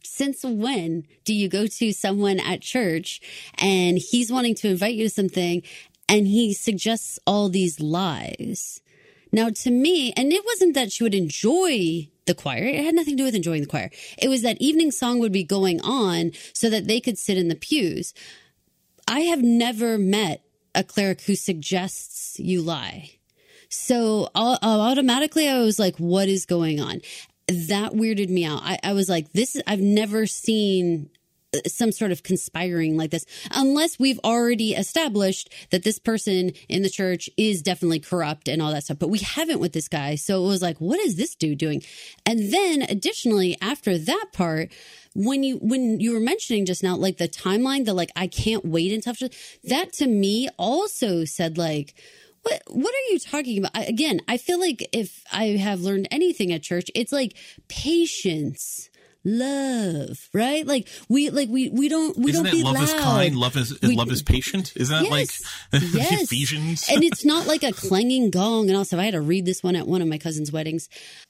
since when do you go to someone at church and he's wanting to invite you to something and he suggests all these lies? Now, to me, and it wasn't that she would enjoy the choir. It had nothing to do with enjoying the choir. It was that evening song would be going on so that they could sit in the pews. I have never met a cleric who suggests you lie. So uh, automatically I was like, what is going on? That weirded me out. I, I was like, this is, I've never seen some sort of conspiring like this unless we've already established that this person in the church is definitely corrupt and all that stuff. But we haven't with this guy. So it was like what is this dude doing? And then additionally after that part when you when you were mentioning just now like the timeline the like i can't wait until that to me also said like what what are you talking about? Again, I feel like if I have learned anything at church, it's like patience love, right? Like we, like we, we don't, we Isn't don't be love loud. is kind, love is We- love is patient. Isn't that Yes. like *laughs* Yes. Ephesians? and it's not *laughs* like a clanging gong. And also, I had to read this one at one of my cousin's weddings.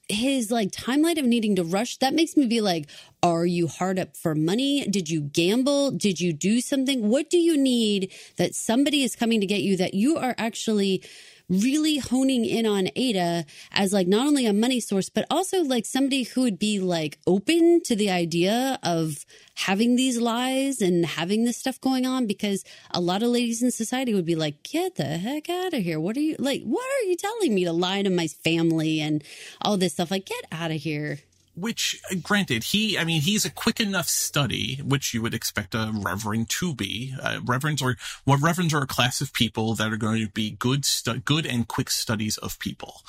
His like timeline of needing to rush that makes me be like, are you hard up for money? Did you gamble? Did you do something? What do you need that somebody is coming to get you that you are actually really honing in on Ada as like not only a money source, but also like somebody who would be like open to the idea of having these lies and having this stuff going on because a lot of ladies in society would be like, get the heck out of here. What are you like? What are you telling me to lie to my family and all this stuff? Like, get out of here. Which granted he i mean he's a quick enough study which you would expect a reverend to be uh, reverends are well reverends are a class of people that are going to be good stu- good and quick studies of people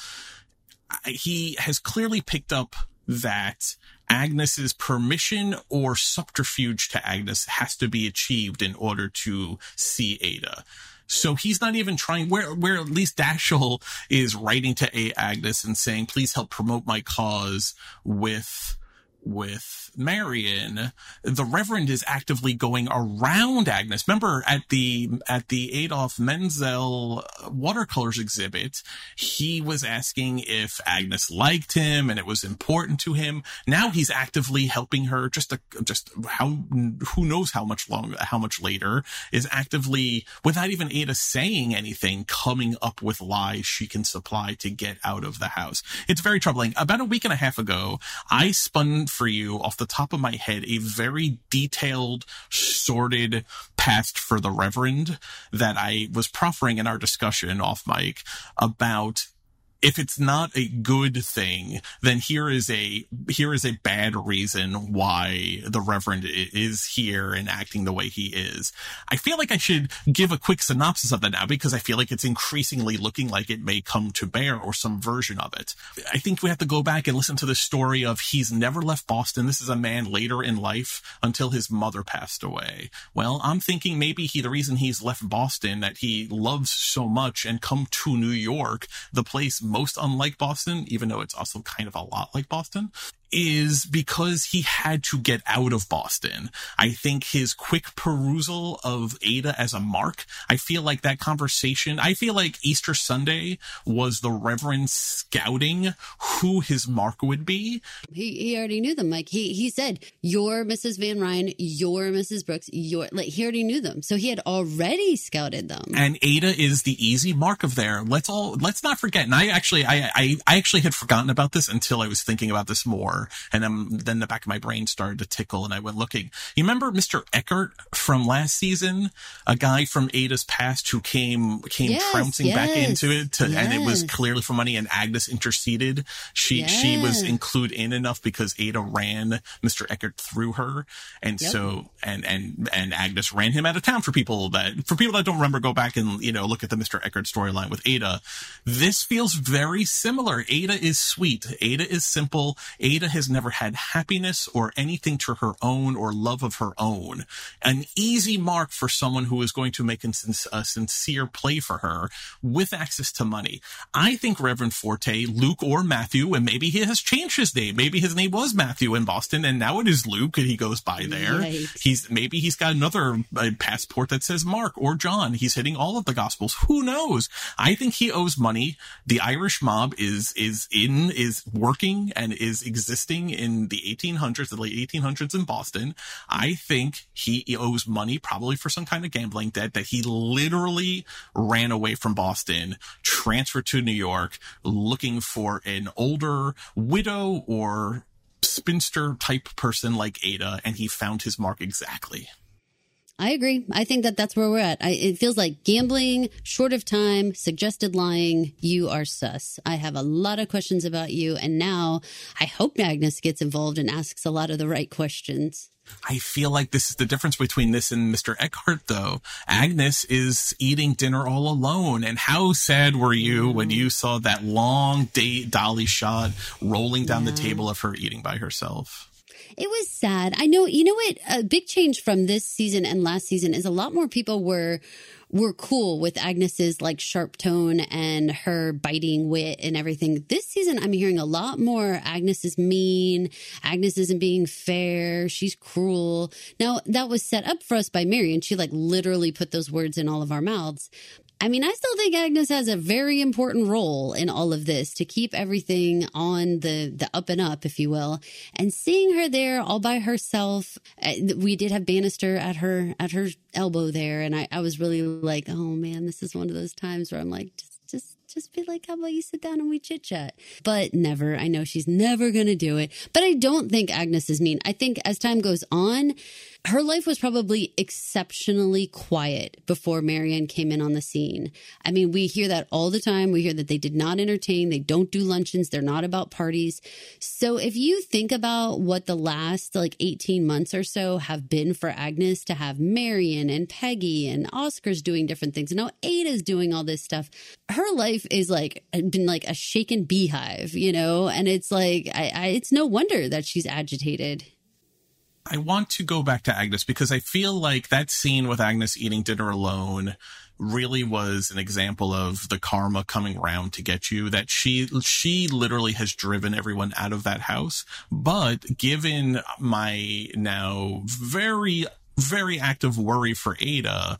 he has clearly picked up that Agnes's permission or subterfuge to Agnes has to be achieved in order to see Ada. So he's not even trying where where at least Dashiell is writing to A. Agnes and saying, please help promote my cause with with Marion, the Reverend is actively going around Agnes. Remember at the at the Adolf Menzel uh, watercolors exhibit, he was asking if Agnes liked him and it was important to him. Now he's actively helping her. Just just how who knows how much long how much later is actively without even Ada saying anything, coming up with lies she can supply to get out of the house. It's very troubling. About a week and a half ago, I spun for you off the top of my head a very detailed, sordid past for the Reverend that I was proffering in our discussion off mic about if it's not a good thing, then here is a here is a bad reason why the Reverend is here and acting the way he is. I feel like I should give a quick synopsis of that now because I feel like it's increasingly looking like it may come to bear or some version of it. I think we have to go back and listen to the story of he's never left Boston. This is a man later in life until his mother passed away. Well, I'm thinking maybe he the reason he's left Boston that he loves so much and come to New York, the place most unlike Boston, even though it's also kind of a lot like Boston, is because he had to get out of Boston. I think his quick perusal of Ada as a mark, I feel like that conversation, I feel like Easter Sunday was the Reverend scouting who his mark would be. He he already knew them. Like he he said, "You're Mrs. Van Rhijn. You're Mrs. Brooks. You're like he already knew them. So he had already scouted them. and Ada is the easy mark of there. Let's all let's not forget. And I actually I I, I actually had forgotten about this until I was thinking about this more, and um, then the back of my brain started to tickle, and I went looking. You remember Mr. Eckert from last season, a guy from Ada's past who came came Yes, trouncing back into it, to, and it was clearly for money. And Agnes interceded. She she was included in enough because Ada ran Mr. Eckert through her, and Yep. so and and and Agnes ran him out of town for people that for people that don't remember go back and you know look at the Mr. Eckert storyline with Ada this feels very similar Ada is sweet Ada is simple Ada has never had happiness or anything to her own or love of her own an easy mark for someone who is going to make a, a sincere play for her with access to money I think Reverend Forte Luke or Matthew and maybe he has changed his name maybe his name was Matthew in Boston and now it is Luke and he goes by there Yikes. he's maybe he's got another uh, passport that says Mark or John. He's hitting all of the gospels. Who knows? I think he owes money. The Irish mob is is in is working and is existing in the 1800s, the late 1800s in Boston. I think he owes money probably for some kind of gambling debt that he literally ran away from Boston, transferred to New York, looking for an older widow or spinster type person like Ada, and he found his mark exactly. I agree. I think that that's where we're at. I, it feels like gambling, short of time, suggested lying. You are sus. I have a lot of questions about you. And now I hope Agnes gets involved and asks a lot of the right questions. I feel like this is the difference between this and Mr. Eckhart, though. Agnes is eating dinner all alone. And how sad were you mm. when you saw that long date dolly shot rolling down yeah. the table of her eating by herself? It was sad. I know, you know what? A big change from this season and last season is a lot more people were were cool with Agnes's like sharp tone and her biting wit and everything. This season, I'm hearing a lot more Agnes is mean. Agnes isn't being fair. She's cruel. Now, that was set up for us by Marion. She like literally put those words in all of our mouths. I mean, I still think Agnes has a very important role in all of this to keep everything on the the up and up, if you will. And seeing her there all by herself, uh, we did have Bannister at her at her elbow there, and I, I was really like, oh man, this is one of those times where I'm like, just just just be like, how about you sit down and we chit chat? But never. I know she's never going to do it. But I don't think Agnes is mean. I think as time goes on, her life was probably exceptionally quiet before Marion came in on the scene. I mean, we hear that all the time. We hear that they did not entertain, they don't do luncheons, they're not about parties. So if you think about what the last like 18 months or so have been for Agnes to have Marion and Peggy and Oscar's doing different things, and now Ada's doing all this stuff, her life is like been like a shaken beehive, you know? And it's like, I, I it's no wonder that she's agitated. I want to go back to Agnes because I feel like that scene with Agnes eating dinner alone really was an example of the karma coming round to get you that she she literally has driven everyone out of that house but given my now very very active worry for Ada.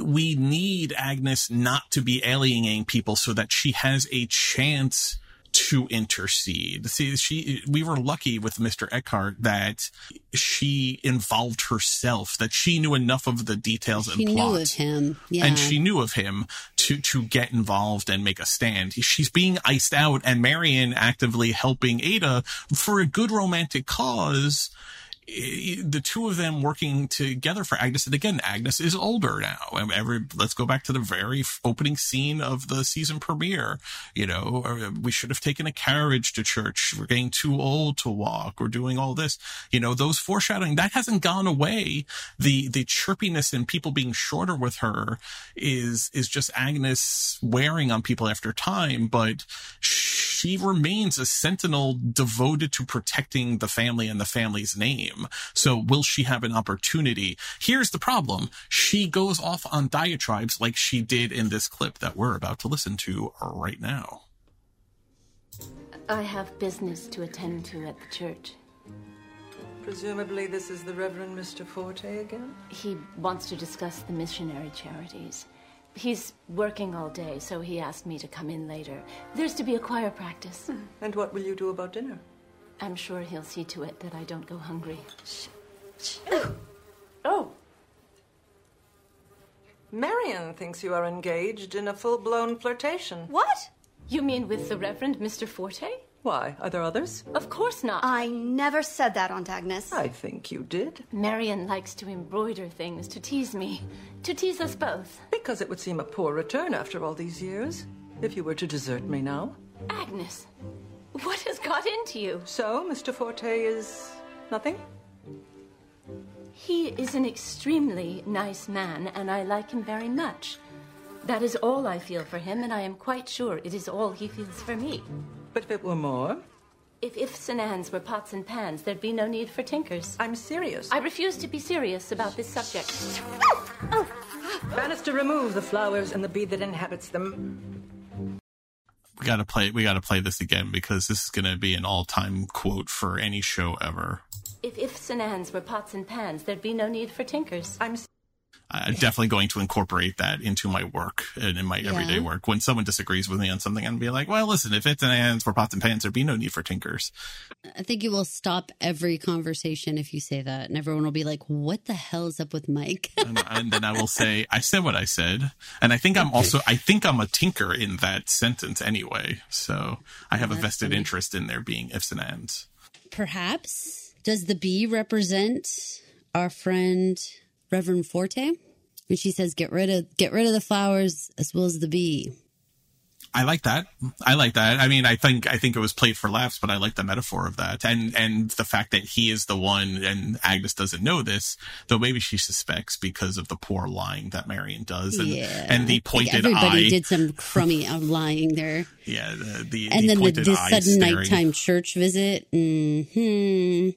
We need Agnes not to be alienating people so that she has a chance to intercede. See, she, we were lucky with Mr. Eckhart that she involved herself, that she knew enough of the details she and plot. knew of him. Yeah. And she knew of him to, to get involved and make a stand. She's being iced out and Marion actively helping Ada for a good romantic cause the two of them working together for Agnes. And again, Agnes is older now. Every, let's go back to the very opening scene of the season premiere. You know, uh, we should have taken a carriage to church. We're getting too old to walk. We're doing all this. You know, those foreshadowing, that hasn't gone away. The, the chirpiness and people being shorter with her is, is just Agnes wearing on people after time. But she remains a sentinel devoted to protecting the family and the family's name. So will she have an opportunity? Here's the problem. She goes off on diatribes like she did in this clip that we're about to listen to right now. I have business to attend to at the church. Presumably, this is the Reverend Mr. Forte again? He wants to discuss the missionary charities. He's working all day, so he asked me to come in later. There's to be a choir practice. Hmm. And what will you do about dinner? I'm sure he'll see to it that I don't go hungry. Shh. Shh. Oh. Marion thinks you are engaged in a full blown flirtation. What? You mean with the Reverend Mr. Forte? Why? Are there others? Of course not. I never said that, Aunt Agnes. I think you did. Marion likes to embroider things to tease me, to tease us both. Because it would seem a poor return after all these years, if you were to desert me now. Agnes, what has got into you? So, Mr. Forte is nothing? He is an extremely nice man, and I like him very much. That is all I feel for him, and I am quite sure it is all he feels for me. But if it were more? If ifs and ands were pots and pans, there'd be no need for tinkers. I'm serious. I refuse to be serious about this subject. Oh! Bannister, remove the flowers and the bee that inhabits them we gotta play we gotta play this again because this is gonna be an all-time quote for any show ever if ifs and ands were pots and pans there'd be no need for tinkers i'm I'm definitely going to incorporate that into my work and in my everyday Yeah. work. When someone disagrees with me on something, I'm gonna be like, well, listen, if it's an ends for pots and pans, there'd be no need for tinkers. I think you will stop every conversation if you say that, and everyone will be like, "What the hell is up with Mike?" *laughs* and, and then I will say, I said what I said. And I think I'm also, I think I'm a tinker in that sentence anyway. So I have a vested funny. interest in there being ifs and ands. Perhaps does the B represent our friend Reverend Forte? and she says, "Get rid of get rid of the flowers as well as the bee." I like that. I like that. I mean, I think I think it was played for laughs, but I like the metaphor of that, and and the fact that he is the one, and Agnes doesn't know this, though maybe she suspects because of the poor lying that Marion does, and yeah, and I the think pointed everybody eye. did some crummy lying there. yeah, the, the and the then the, the sudden nighttime church visit. Hmm.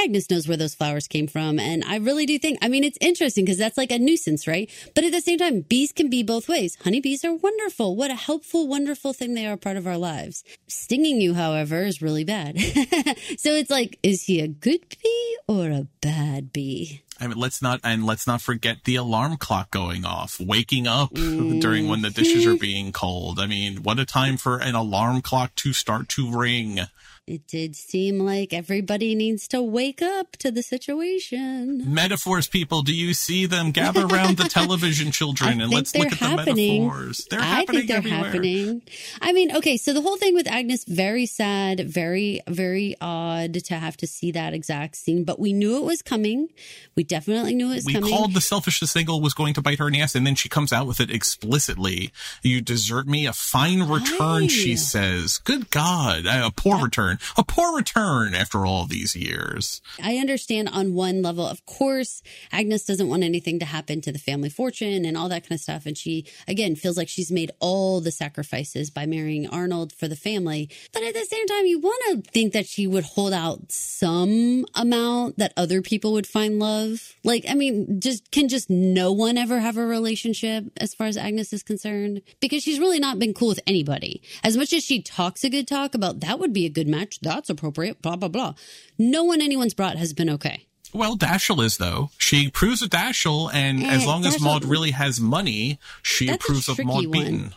Agnes knows where those flowers came from, and I really do think. I mean, it's interesting because that's like a nuisance, right? But at the same time, bees can be both ways. Honeybees are wonderful. What a helpful, wonderful thing they are, part of our lives. Stinging you, however, is really bad. *laughs* so it's like, is he a good bee or a bad bee? I mean, let's not and let's not forget the alarm clock going off, waking up *laughs* during when the dishes are mm-hmm. being cold. I mean, what a time for an alarm clock to start to ring. It did seem like everybody needs to wake up to the situation. Metaphors, people, do you see them? Gather around the *laughs* television, children, and let's look at the happening. metaphors. They're I happening think they're everywhere. happening. I mean, okay, so the whole thing with Agnes, very sad, very, very odd to have to see that exact scene, but we knew it was coming. We definitely knew it was We coming. We called the selfishness single was going to bite her in the ass, and then she comes out with it explicitly. You desert me, a fine return, she says. Good God, a poor return, a poor return after all these years. I understand on one level, of course, Agnes doesn't want anything to happen to the family fortune and all that kind of stuff. And she, again, feels like she's made all the sacrifices by marrying Arnold for the family. But at the same time, you want to think that she would hold out some amount that other people would find love. Like, I mean, just can just no one ever have a relationship as far as Agnes is concerned? Because she's really not been cool with anybody. As much as she talks a good talk about that would be a good match, that's appropriate, blah, blah, blah. No one anyone's brought has been okay. Well, Dashiell is though. She approves of Dashiell, and Eh, as long as Maud really has money, she approves of Maud one. Beaton.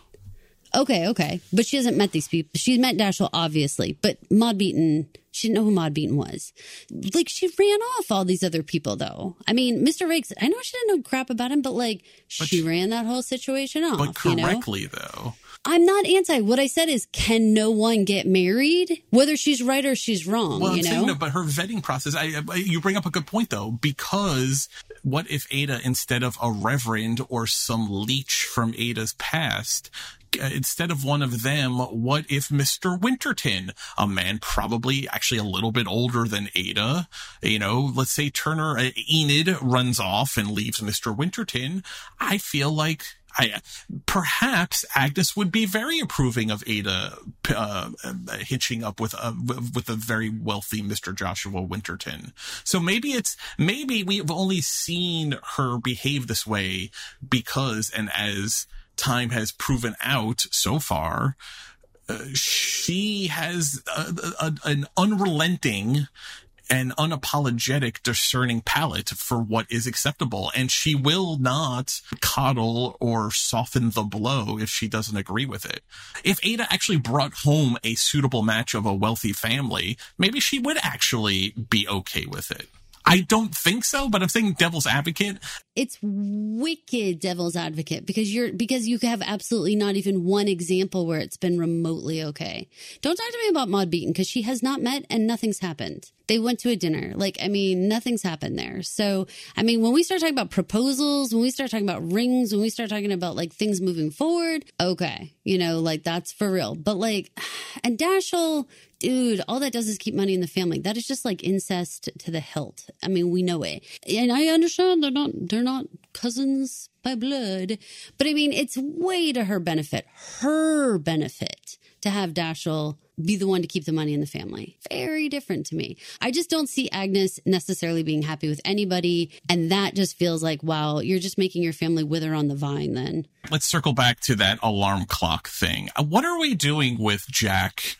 Okay, okay. But she hasn't met these people. She's met Dashiell, obviously, but Maud Beaton, she didn't know who Maud Beaton was. Like, she ran off all these other people, though. I mean, Mr. Riggs, I know she didn't know crap about him, but like, she ran that whole situation off. But you know? correctly, though. I'm not anti. What I said is, can no one get married? Whether she's right or she's wrong, Well, you I'm know? saying, no, but her vetting process, I, I, you bring up a good point though, because what if Ada, instead of a reverend or some leech from Ada's past, uh, instead of one of them, what if Mr. Winterton, a man probably actually a little bit older than Ada, you know, let's say Turner, uh, Enid runs off and leaves Mr. Winterton. I feel like I, perhaps Agnes would be very approving of Ada uh, uh, hitching up with a with a very wealthy Mr. Joshua Winterton. So maybe it's maybe we've only seen her behave this way because, and as time has proven out so far, uh, she has a, a, an unrelenting and unapologetic discerning palate for what is acceptable. And she will not coddle or soften the blow if she doesn't agree with it. If ada actually brought home a suitable match of a wealthy family maybe she would actually be okay with it i don't think so but i'm saying devil's advocate it's wicked devil's advocate because you're because you have absolutely not even one example where it's been remotely okay. Don't talk to me about Maud Beaton because she has not met and nothing's happened. They went to a dinner. Like, I mean, nothing's happened there. So, I mean, when we start talking about proposals, when we start talking about rings, when we start talking about like things moving forward, okay, you know, like that's for real. But like, *sighs* and Dashiell, dude, all that does is keep money in the family. That is just like incest to the hilt. I mean, we know it. And I understand they're not, they're not cousins by blood, but I mean, it's way to her benefit, her benefit to have Dashiell be the one to keep the money in the family. Very different to me. I just don't see Agnes necessarily being happy with anybody. And that just feels like, wow, you're just making your family wither on the vine then. let's circle back to that alarm clock thing. Uh, What are we doing with Jack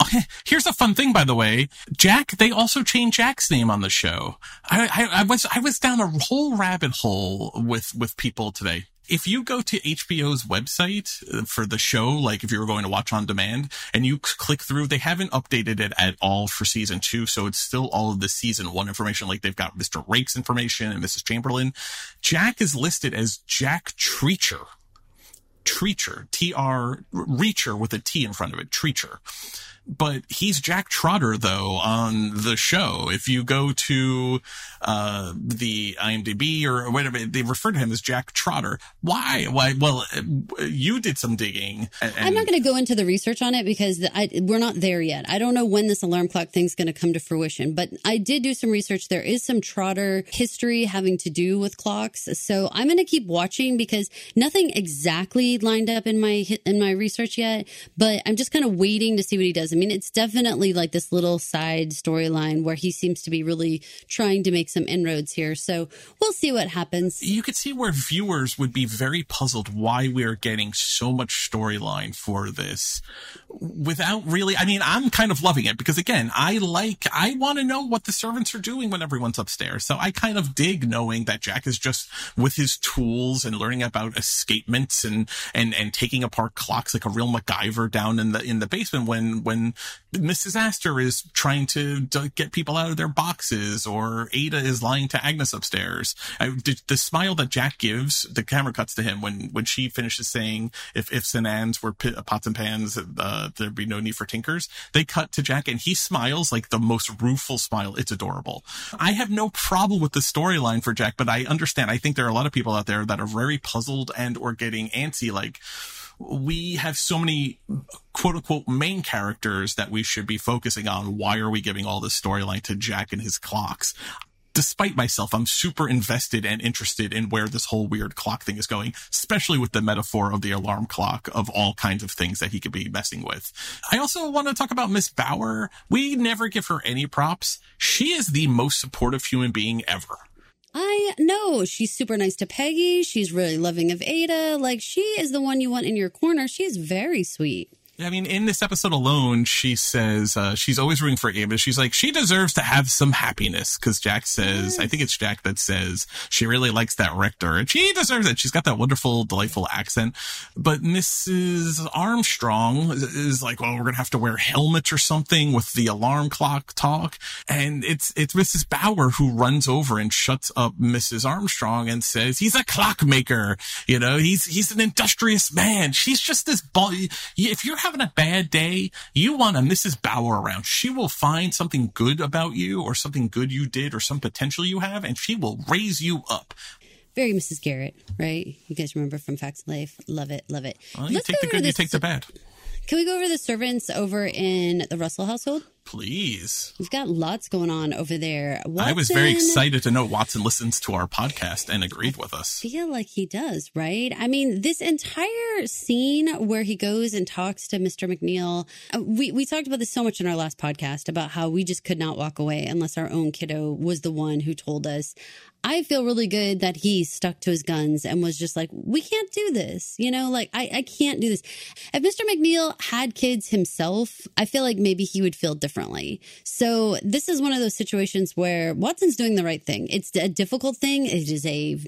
*laughs* here's a fun thing, by the way. Jack, they also changed Jack's name on the show. I, I, I was, I was down a whole rabbit hole with, with people today if you go to HBO's website uh, for the show, like if you were going to watch on demand and you click through, they haven't updated it at all for season two. So it's still all of the season one information. Like they've got Mr. Raikes' information and Mrs. Chamberlain. Jack is listed as Jack Treacher. Treacher, T-R, Reacher with a T in front of it, Treacher but he's Jack Trotter though on the show. If you go to uh, the IMDb or whatever, they refer to him as Jack Trotter. Why? Why? Well, you did some digging. And, I'm not going to go into the research on it because I, we're not there yet. I don't know when this alarm clock thing's going to come to fruition, but I did do some research. There is some Trotter history having to do with clocks, so I'm going to keep watching because nothing exactly lined up in my in my research yet. But I'm just kind of waiting to see what he does. I mean, it's definitely like this little side storyline where he seems to be really trying to make some inroads here. So we'll see what happens. You could see where viewers would be very puzzled why we are getting so much storyline for this without really. I mean, I'm kind of loving it because again, I like, I want to know what the servants are doing when everyone's upstairs. So I kind of dig knowing that Jack is just with his tools and learning about escapements and, and, and taking apart clocks like a real MacGyver down in the, in the basement when, when Mrs. Astor is trying to, to, get people out of their boxes, or Ada is lying to Agnes upstairs. I, the smile that Jack gives, the camera cuts to him when when she finishes saying, "If ifs and ands were pots and pans, uh, there'd be no need for tinkers." They cut to Jack, and he smiles like the most rueful smile. It's adorable. I have no problem with the storyline for Jack, but I understand. I think there are a lot of people out there that are very puzzled and or getting antsy, like we have so many quote unquote main characters that we should be focusing on. Why are we giving all this storyline to Jack and his clocks? Despite myself, I'm super invested and interested in where this whole weird clock thing is going, especially with the metaphor of the alarm clock of all kinds of things that he could be messing with. I also want to talk about Miss Bauer. We never give her any props. She is the most supportive human being ever. I know she's super nice to Peggy. She's really loving of Ada. Like she is the one you want in your corner. She's very sweet. I mean, in this episode alone, she says uh, she's always rooting for Ada. She's like, she deserves to have some happiness because Jack says, I think it's Jack that says she really likes that rector and she deserves it. She's got that wonderful, delightful accent. But Mrs. Armstrong is like, well, we're going to have to wear helmets or something with the alarm clock talk. And it's, it's Mrs. Bauer who runs over and shuts up Mrs. Armstrong and says, he's a clockmaker. You know, he's, he's an industrious man. She's just this, ball. if you're having a bad day, you want a Mrs. Bauer around. She will find something good about you or something good you did or some potential you have, and she will raise you up. Very Mrs. Garrett, right? You guys remember from Facts of Life? Love it, love it. Well, you Let's take the good, you take the bad. Can we go over the servants over in the Russell household? Please. We've got lots going on over there. Watson, I was very excited to know Watson listens to our podcast and agreed with us. I feel like he does, right? I mean, this entire scene where he goes and talks to Mr. McNeil, uh, we, we talked about this so much in our last podcast about how we just could not walk away unless our own kiddo was the one who told us, I feel really good that he stuck to his guns and was just like, we can't do this. You know, like, I, I can't do this. If Mr. McNeil had kids himself, I feel like maybe he would feel differently. So this is one of those situations where Watson's doing the right thing. It's a difficult thing. It is a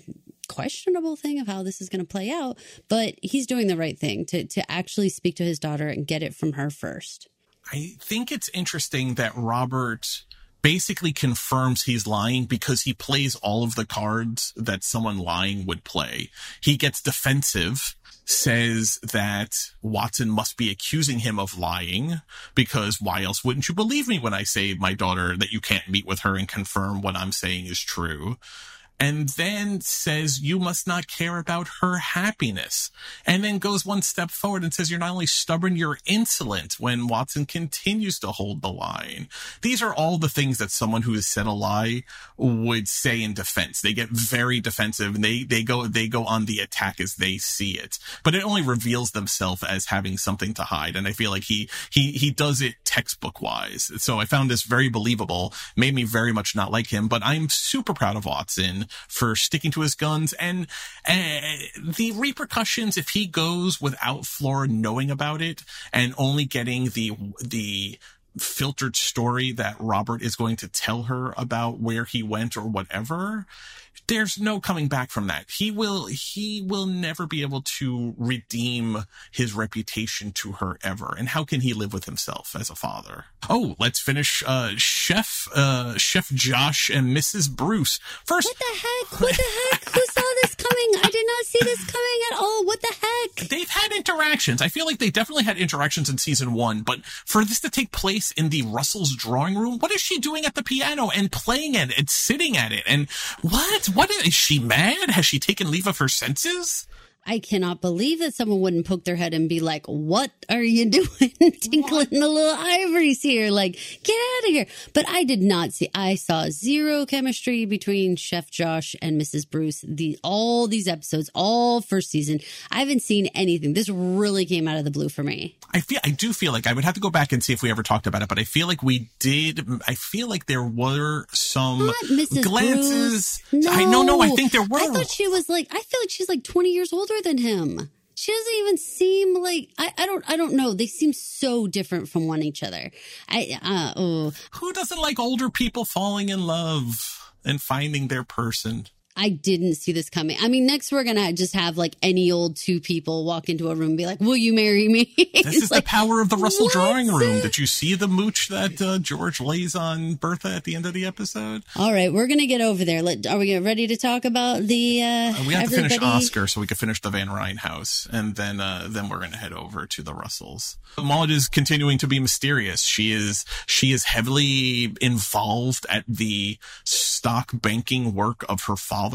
questionable thing of how this is going to play out, but he's doing the right thing to, to actually speak to his daughter and get it from her first. I think it's interesting that Robert basically confirms he's lying because he plays all of the cards that someone lying would play. He gets defensive says that Watson must be accusing him of lying because why else wouldn't you believe me when I say my daughter that you can't meet with her and confirm what I'm saying is true? And then says you must not care about her happiness and then goes one step forward and says you're not only stubborn you're insolent when watson continues to hold the line. These are all the things that someone who has said a lie would say in defense. They get very defensive and they they go they go on the attack as they see it. But it only reveals themselves as having something to hide and i feel like he he he does it textbook wise so i found this very believable made me very much not like him but i'm super proud of watson for sticking to his guns and uh, the repercussions if he goes without Flora knowing about it and only getting the the filtered story that Robert is going to tell her about where he went or whatever there's no coming back from that. He will, he will never be able to redeem his reputation to her ever. And how can he live with himself as a father? Oh, let's finish, uh, Chef, uh, Chef Josh and Mrs. Bruce. First. What the heck? What the heck? Who saw this coming? I did not see this coming at all. What the heck? They've had interactions. I feel like they definitely had interactions in season one, but for this to take place in the Russell's drawing room, what is she doing at the piano and playing it and sitting at it? And what? What is, is she mad? Has she taken leave of her senses? I cannot believe that someone wouldn't poke their head and be like, "What are you *laughs* doing, tinkling the little ivories here? Like, get out of here!" But I did not see. I saw zero chemistry between Chef Josh and Mrs. Bruce. The all these episodes, all first season. I haven't seen anything. This really came out of the blue for me. I feel. I do feel like I would have to go back and see if we ever talked about it, but I feel like we did. I feel like there were some glances. Bruce. No, I no, no. I think there were. I thought she was like. I feel like she's like twenty years older than him. She doesn't even seem like I, I don't I don't know. They seem so different from one each other. I uh oh. Who doesn't like older people falling in love and finding their person? I didn't see this coming. I mean, next we're gonna just have like any old two people walk into a room and be like, "Will you marry me?" *laughs* This is like, the power of the Russell what? drawing room. Did you see the mooch that uh, George lays on Bertha at the end of the episode? All right, we're gonna get over there. Let, are we ready to talk about the? Uh, we have to finish? Oscar so we can finish the Van Rhijn house, and then uh, then we're gonna head over to the Russells. Maud is continuing to be mysterious. She is she is heavily involved at the stock banking work of her father,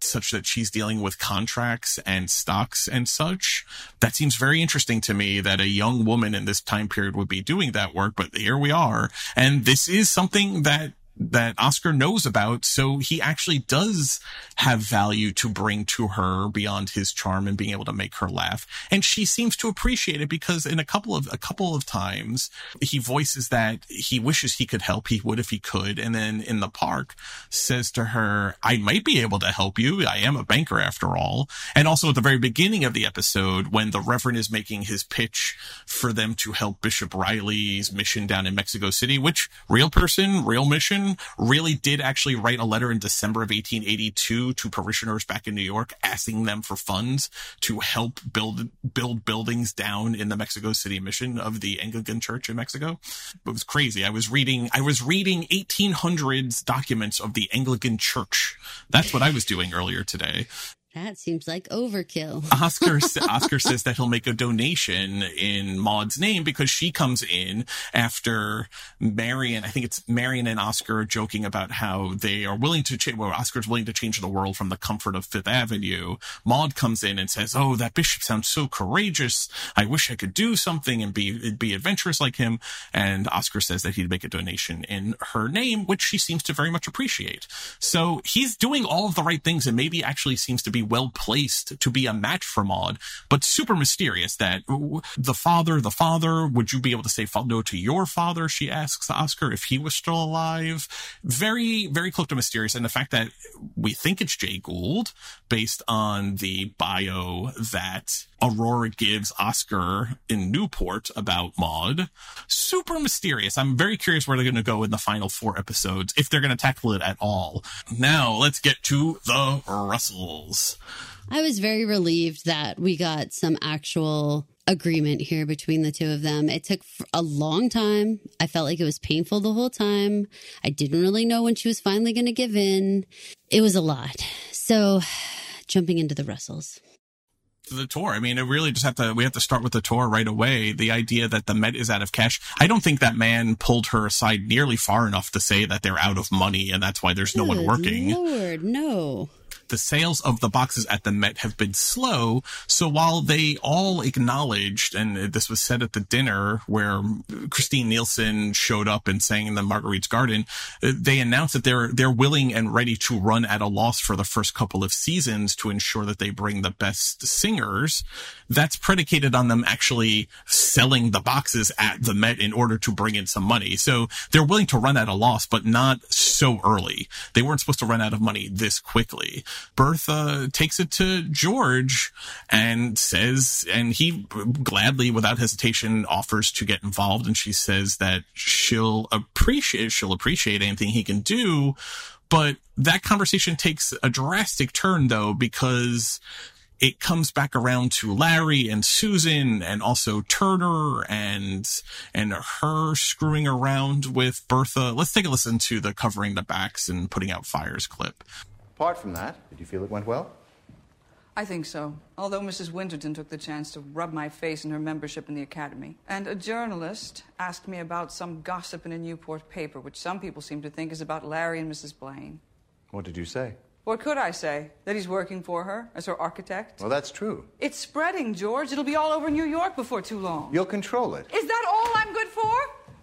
such that she's dealing with contracts and stocks and such. That seems very interesting to me that a young woman in this time period would be doing that work, but here we are, and this is something that that Oscar knows about. So he actually does have value to bring to her beyond his charm and being able to make her laugh. And she seems to appreciate it because in a couple of, a couple of times he voices that he wishes he could help. He would if he could. And then in the park says to her, I might be able to help you. I am a banker after all. And also at the very beginning of the episode when the Reverend is making his pitch for them to help Bishop Riley's mission down in Mexico City, which real person, real mission, really did actually write a letter in December of 1882 to parishioners back in New York asking them for funds to help build build buildings down in the Mexico City mission of the Anglican Church in Mexico. It was crazy. I was reading I was reading 1800s documents of the Anglican Church. That's what I was doing earlier today. That seems like overkill. *laughs* Oscar Oscar says that he'll make a donation in Maud's name because she comes in after Marian. I think it's Marian and Oscar joking about how they are willing to change. Well, Oscar's willing to change the world from the comfort of Fifth Avenue. Maud comes in and says, "Oh, that bishop sounds so courageous. I wish I could do something and be be adventurous like him." And Oscar says that he'd make a donation in her name, which she seems to very much appreciate. So he's doing all of the right things and maybe actually seems to be well placed to be a match for Maud, but super mysterious that the father, the father, would you be able to say no to your father? She asks Oscar if he was still alive. Very, very close to mysterious. And the fact that we think it's Jay Gould based on the bio that Aurora gives Oscar in Newport about Maud. Super mysterious. I'm very curious where they're going to go in the final four episodes, if they're going to tackle it at all. Now let's get to the Russells. I was very relieved that we got some actual agreement here between the two of them. It took a long time. I felt like it was painful the whole time. I didn't really know when she was finally going to give in. It was a lot. So, *sighs* jumping into the Russells. the tour. I mean, it really just have to, we have to start with the tour right away. The idea that the Met is out of cash. I don't think that man pulled her aside nearly far enough to say that they're out of money and that's why there's no one working. Lord, no. The sales of the boxes at the Met have been slow. So while they all acknowledged, and this was said at the dinner where Christine Nilsson showed up and sang in the Marguerite's Garden, they announced that they're they're willing and ready to run at a loss for the first couple of seasons to ensure that they bring the best singers. That's predicated on them actually selling the boxes at the Met in order to bring in some money. So they're willing to run at a loss, but not so early. They weren't supposed to run out of money this quickly. Bertha takes it to George and says, and he gladly, without hesitation, offers to get involved. And she says that she'll appreciate, she'll appreciate anything he can do. But that conversation takes a drastic turn though, because it comes back around to Larry and Susan and also Turner and and her screwing around with Bertha. Let's take a listen to the covering the backs and putting out fires clip. Apart from that, did you feel it went well? I think so. Although Mrs. Winterton took the chance to rub my face in her membership in the academy. And a journalist asked me about some gossip in a Newport paper, which some people seem to think is about Larry and Mrs. Blaine. What did you say? What could I say? That he's working for her as her architect? Well, that's true. It's spreading, George. It'll be all over New York before too long. You'll control it. Is that all I'm good for?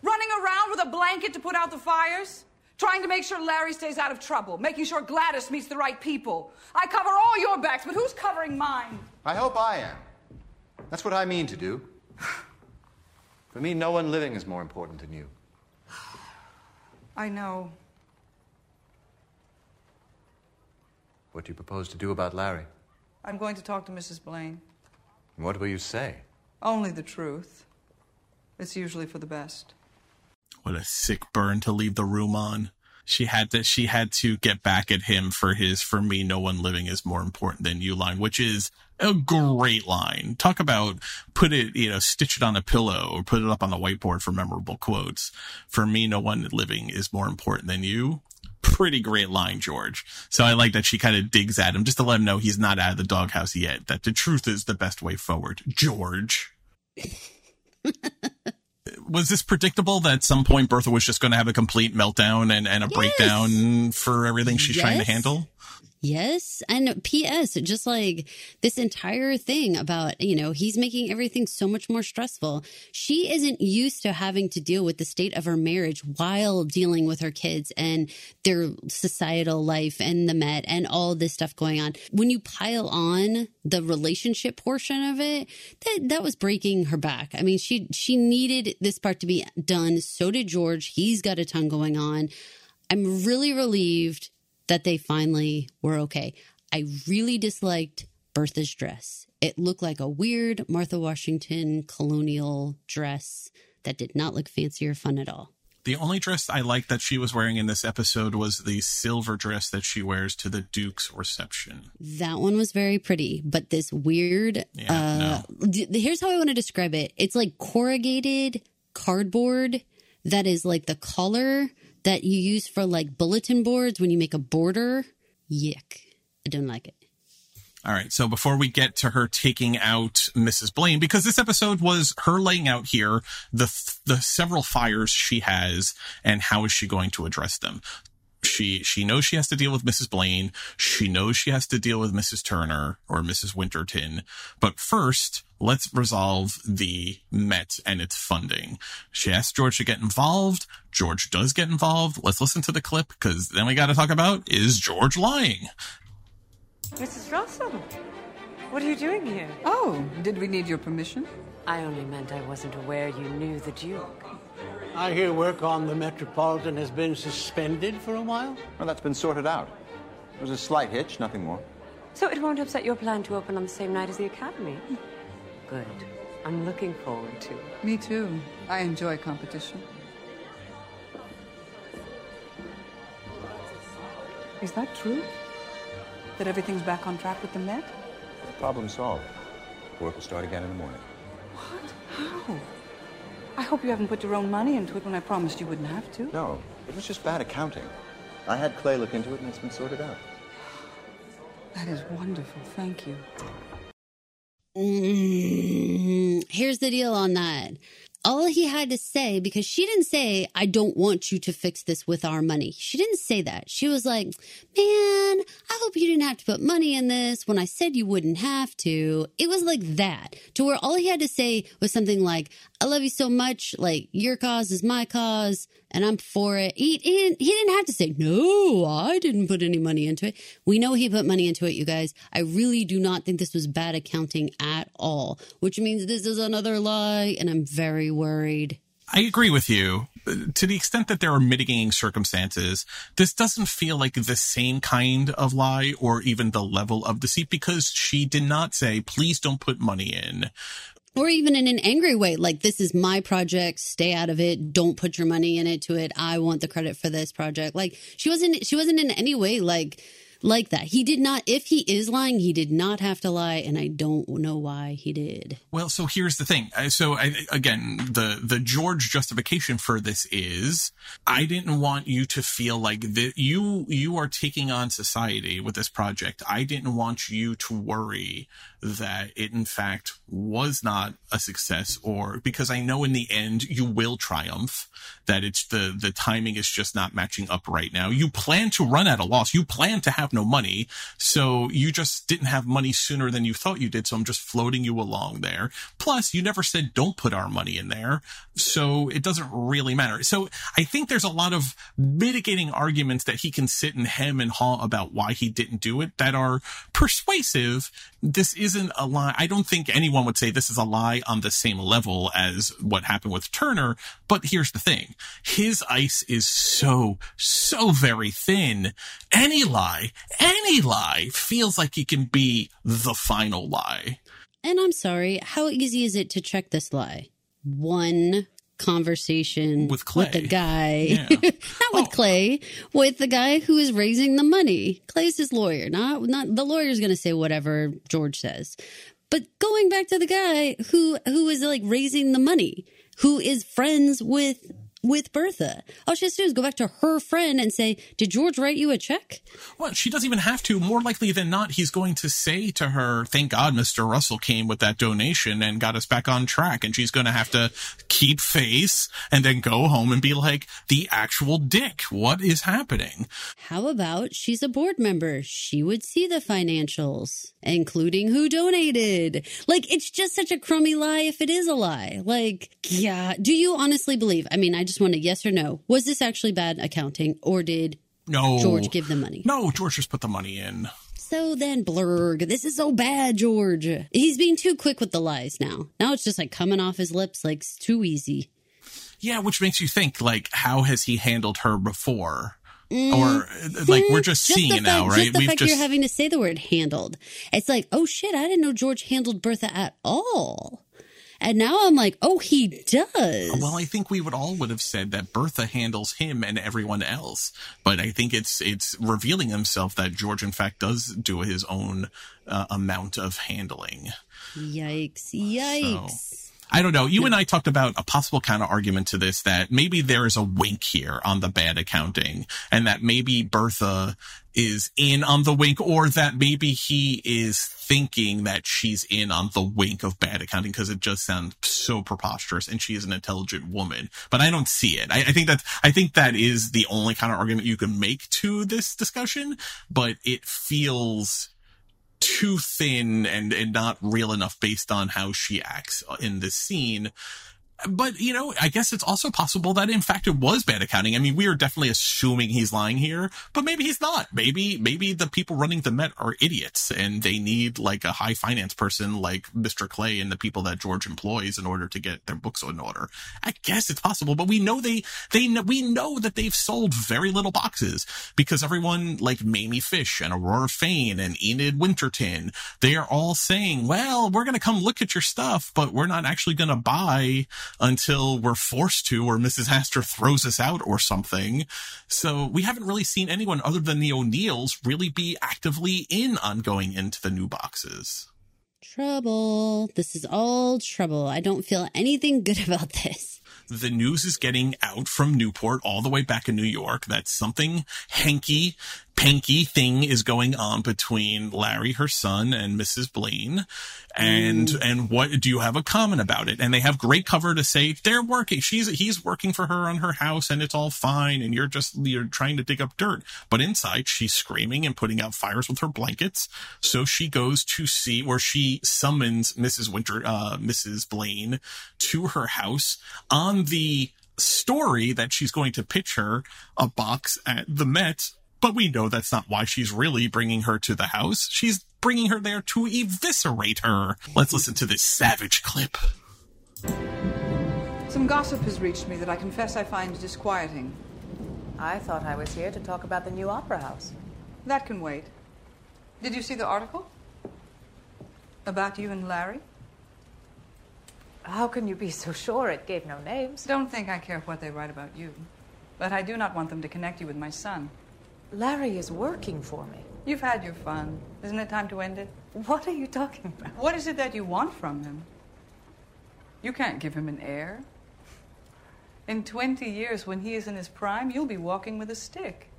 Running around with a blanket to put out the fires? Trying to make sure Larry stays out of trouble, making sure Gladys meets the right people. I cover all your backs, but who's covering mine? I hope I am. That's what I mean to do. *sighs* For me, no one living is more important than you. *sighs* I know. What do you propose to do about Larry? I'm going to talk to Mrs. Blaine. What will you say? Only the truth. It's usually for the best. What a sick burn to leave the room on. She had to she had to get back at him for his for me no one living is more important than you line, which is a great line. Talk about put it, you know, stitch it on a pillow or put it up on the whiteboard for memorable quotes. For me no one living is more important than you pretty great line, George. So I like that she kind of digs at him just to let him know he's not out of the doghouse yet, that the truth is the best way forward. George. *laughs* was this predictable that at some point Bertha was just going to have a complete meltdown and, and a yes. breakdown for everything she's yes. trying to handle? Yes. And P.S., just like this entire thing about, you know, he's making everything so much more stressful. She isn't used to having to deal with the state of her marriage while dealing with her kids and their societal life and the Met and all this stuff going on. When you pile on the relationship portion of it, that, that was breaking her back. I mean, she, she needed this part to be done. So did George. He's got a ton going on. I'm really relieved that they finally were okay. I really disliked Bertha's dress. It looked like a weird Martha Washington colonial dress that did not look fancy or fun at all. The only dress I liked that she was wearing in this episode was the silver dress that she wears to the Duke's reception. That one was very pretty, but this weird. Yeah, uh, no. th- here's how I want to describe it it's like corrugated cardboard that is like the color that you use for like bulletin boards when you make a border. Yuck. I don't like it. All right. So before we get to her taking out Mrs. Blaine, because this episode was her laying out here the the several fires she has and how is she going to address them. She she knows she has to deal with Mrs. Blaine. She knows she has to deal with Mrs. Turner or Mrs. Winterton. But first, let's resolve the Met and its funding. She asks George to get involved. George does get involved. Let's listen to the clip because then we got to talk about is George lying? Mrs. Russell, what are you doing here? Oh, did we need your permission? I only meant I wasn't aware you knew the Duke. I hear work on the Metropolitan has been suspended for a while. Well, that's been sorted out. It was a slight hitch, nothing more. So it won't upset your plan to open on the same night as the Academy? Good. I'm looking forward to it. Me too. I enjoy competition. Is that true? That everything's back on track with the Met? Problem solved. Work will start again in the morning. What? How? I hope you haven't put your own money into it when I promised you wouldn't have to. No, it was just bad accounting. I had Clay look into it and it's been sorted out. That is wonderful. Thank you. Mm, here's the deal on that. all he had to say, because she didn't say, I don't want you to fix this with our money. She didn't say that. She was like, man, I hope you didn't have to put money in this when I said you wouldn't have to. It was like that to where all he had to say was something like, I love you so much. Like your cause is my cause and I'm for it. He, he, didn't, he didn't have to say, no, I didn't put any money into it. We know he put money into it, you guys. I really do not think this was bad accounting at all, which means this is another lie. And I'm very worried. I agree with you. To the extent that there are mitigating circumstances, this doesn't feel like the same kind of lie or even the level of deceit because she did not say, please don't put money in or even in an angry way like this is my project stay out of it don't put your money in it to it i want the credit for this project like she wasn't she wasn't in any way like like that. He did not, if he is lying, he did not have to lie, and I don't know why he did. Well, so here's the thing. So I, again, the the George justification for this is I didn't want you to feel like that you you are taking on society with this project. I didn't want you to worry that it in fact was not a success or because I know in the end you will triumph that it's the the timing is just not matching up right now. You plan to run at a loss. You plan to have no money. So you just didn't have money sooner than you thought you did. So I'm just floating you along there. Plus you never said don't put our money in there. So it doesn't really matter. So I think there's a lot of mitigating arguments that he can sit and hem and haw about why he didn't do it that are persuasive. This is isn't a lie. I don't think anyone would say this is a lie on the same level as what happened with Turner. But here's the thing. His ice is so, so very thin. Any lie, any lie feels like it can be the final lie. And I'm sorry, how easy is it to check this lie? One conversation with Clay. with the guy, yeah. *laughs* not with oh. Clay, with the guy who is raising the money. Clay's his lawyer. Not not the lawyer's going to say whatever George says. But going back to the guy who who is like raising the money, who is friends with with Bertha. All she has to do is go back to her friend and say, Did George write you a check? Well, she doesn't even have to. More likely than not, he's going to say to her, Thank God Mr. Russell came with that donation and got us back on track. And she's going to have to keep face and then go home and be like, The actual dick. What is happening? How about she's a board member? She would see the financials, including who donated. Like, it's just such a crummy lie if it is a lie. Like, yeah. Do you honestly believe? I mean, I just want a yes or no. Was this actually bad accounting or did no George give the money? No, George just put the money in. So then, Blurg, this is so bad, George. He's being too quick with the lies now. Now it's just like coming off his lips like it's too easy. Yeah, which makes you think like, how has he handled her before? Mm, or like we're just, just seeing it now, right? Just the We've fact just... you're having to say the word handled. It's like, oh shit, I didn't know George handled Bertha at all. And now I'm like, oh, he does. Well, I think we would all would have said that Bertha handles him and everyone else, but I think it's it's revealing himself that George, in fact, does do his own uh, amount of handling. Yikes! Yikes! So. I don't know. You and I talked about a possible counter argument to this that maybe there is a wink here on the bad accounting and that maybe Bertha is in on the wink or that maybe he is thinking that she's in on the wink of bad accounting because it just sounds so preposterous and she is an intelligent woman. But I don't see it. I, I think that, I think that is the only kind of argument you can make to this discussion, but it feels too thin and, and not real enough based on how she acts in this scene but you know, I guess it's also possible that in fact it was bad accounting. I mean, we are definitely assuming he's lying here, but maybe he's not. Maybe, maybe the people running the Met are idiots and they need like a high finance person like Mr. Clay and the people that George employs in order to get their books in order. I guess it's possible, but we know they, they, we know that they've sold very little boxes because everyone like Mamie Fish and Aurora Fane and Enid Winterton, they are all saying, well, we're going to come look at your stuff, but we're not actually going to buy until we're forced to or Mrs. Astor throws us out or something. So we haven't really seen anyone other than the O'Neills really be actively in on going into the new boxes. Trouble. This is all trouble. I don't feel anything good *laughs* about this the news is getting out from Newport all the way back in New York that something hanky pinky thing is going on between Larry, her son, and Mrs. Blaine. And, and what do you have a comment about it? And they have great cover to say they're working. She's, he's working for her on her house and it's all fine. And you're just, you're trying to dig up dirt. But inside she's screaming and putting out fires with her blankets. So she goes to see where she summons Mrs. Winter, uh, Mrs. Blaine to her house on the story that she's going to pitch her a box at the Met but we know that's not why she's really bringing her to the house. She's bringing her there to eviscerate her. Let's listen to this savage clip. Some gossip has reached me that I confess I find disquieting. I thought I was here to talk about the new opera house. That can wait. Did you see the article? About you and Larry? How can you be so sure it gave no names? Don't think I care what they write about you. But I do not want them to connect you with my son. Larry is working for me. You've had your fun. Isn't it time to end it? What are you talking about? What is it that you want from him? You can't give him an heir. In 20 years, when he is in his prime, you'll be walking with a stick.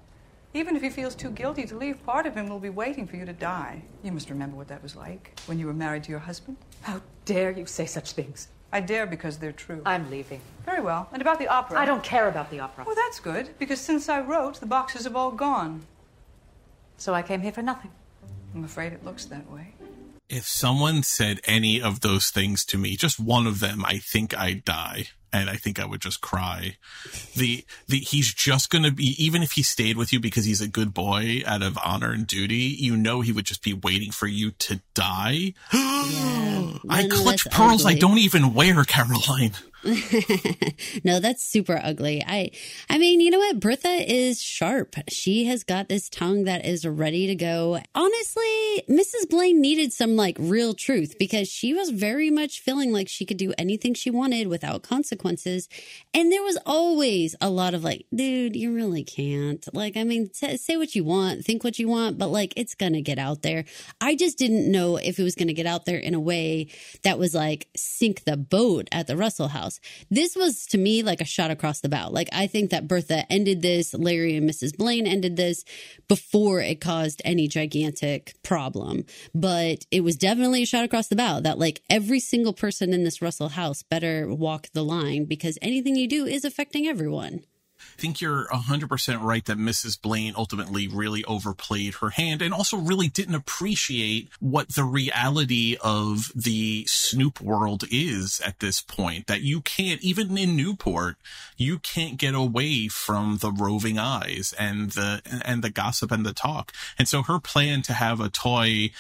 Even if he feels too guilty to leave, part of him will be waiting for you to die. You must remember what that was like when you were married to your husband. How dare you say such things? I dare because they're true. I'm leaving. Very well. And about the opera? I don't care about the opera. Well, that's good, because since I wrote, the boxes have all gone. So I came here for nothing. I'm afraid it looks that way. If someone said any of those things to me, just one of them, I think I'd die. And I think I would just cry. The, the, he's just gonna be, even if he stayed with you because he's a good boy out of honor and duty, you know he would just be waiting for you to die. *gasps* I clutch pearls I don't even wear, Caroline. *laughs* no, that's super ugly. I I mean, you know what? Bertha is sharp. She has got this tongue that is ready to go. Honestly, Mrs. Blaine needed some like real truth because she was very much feeling like she could do anything she wanted without consequences. And there was always a lot of like, dude, you really can't. Like, I mean, say, say what you want, think what you want, but like it's going to get out there. I just didn't know if it was going to get out there in a way that was like sink the boat at the Russell house. This was to me like a shot across the bow. Like I think that Bertha ended this, Larry and Mrs. Blaine ended this before it caused any gigantic problem. But it was definitely a shot across the bow that like every single person in this Russell house better walk the line because anything you do is affecting everyone. I think you're 100% right that Mrs. Blaine ultimately really overplayed her hand and also really didn't appreciate what the reality of the Snoop world is at this point. That you can't, even in Newport, you can't get away from the roving eyes and the, and the gossip and the talk. And so her plan to have a toy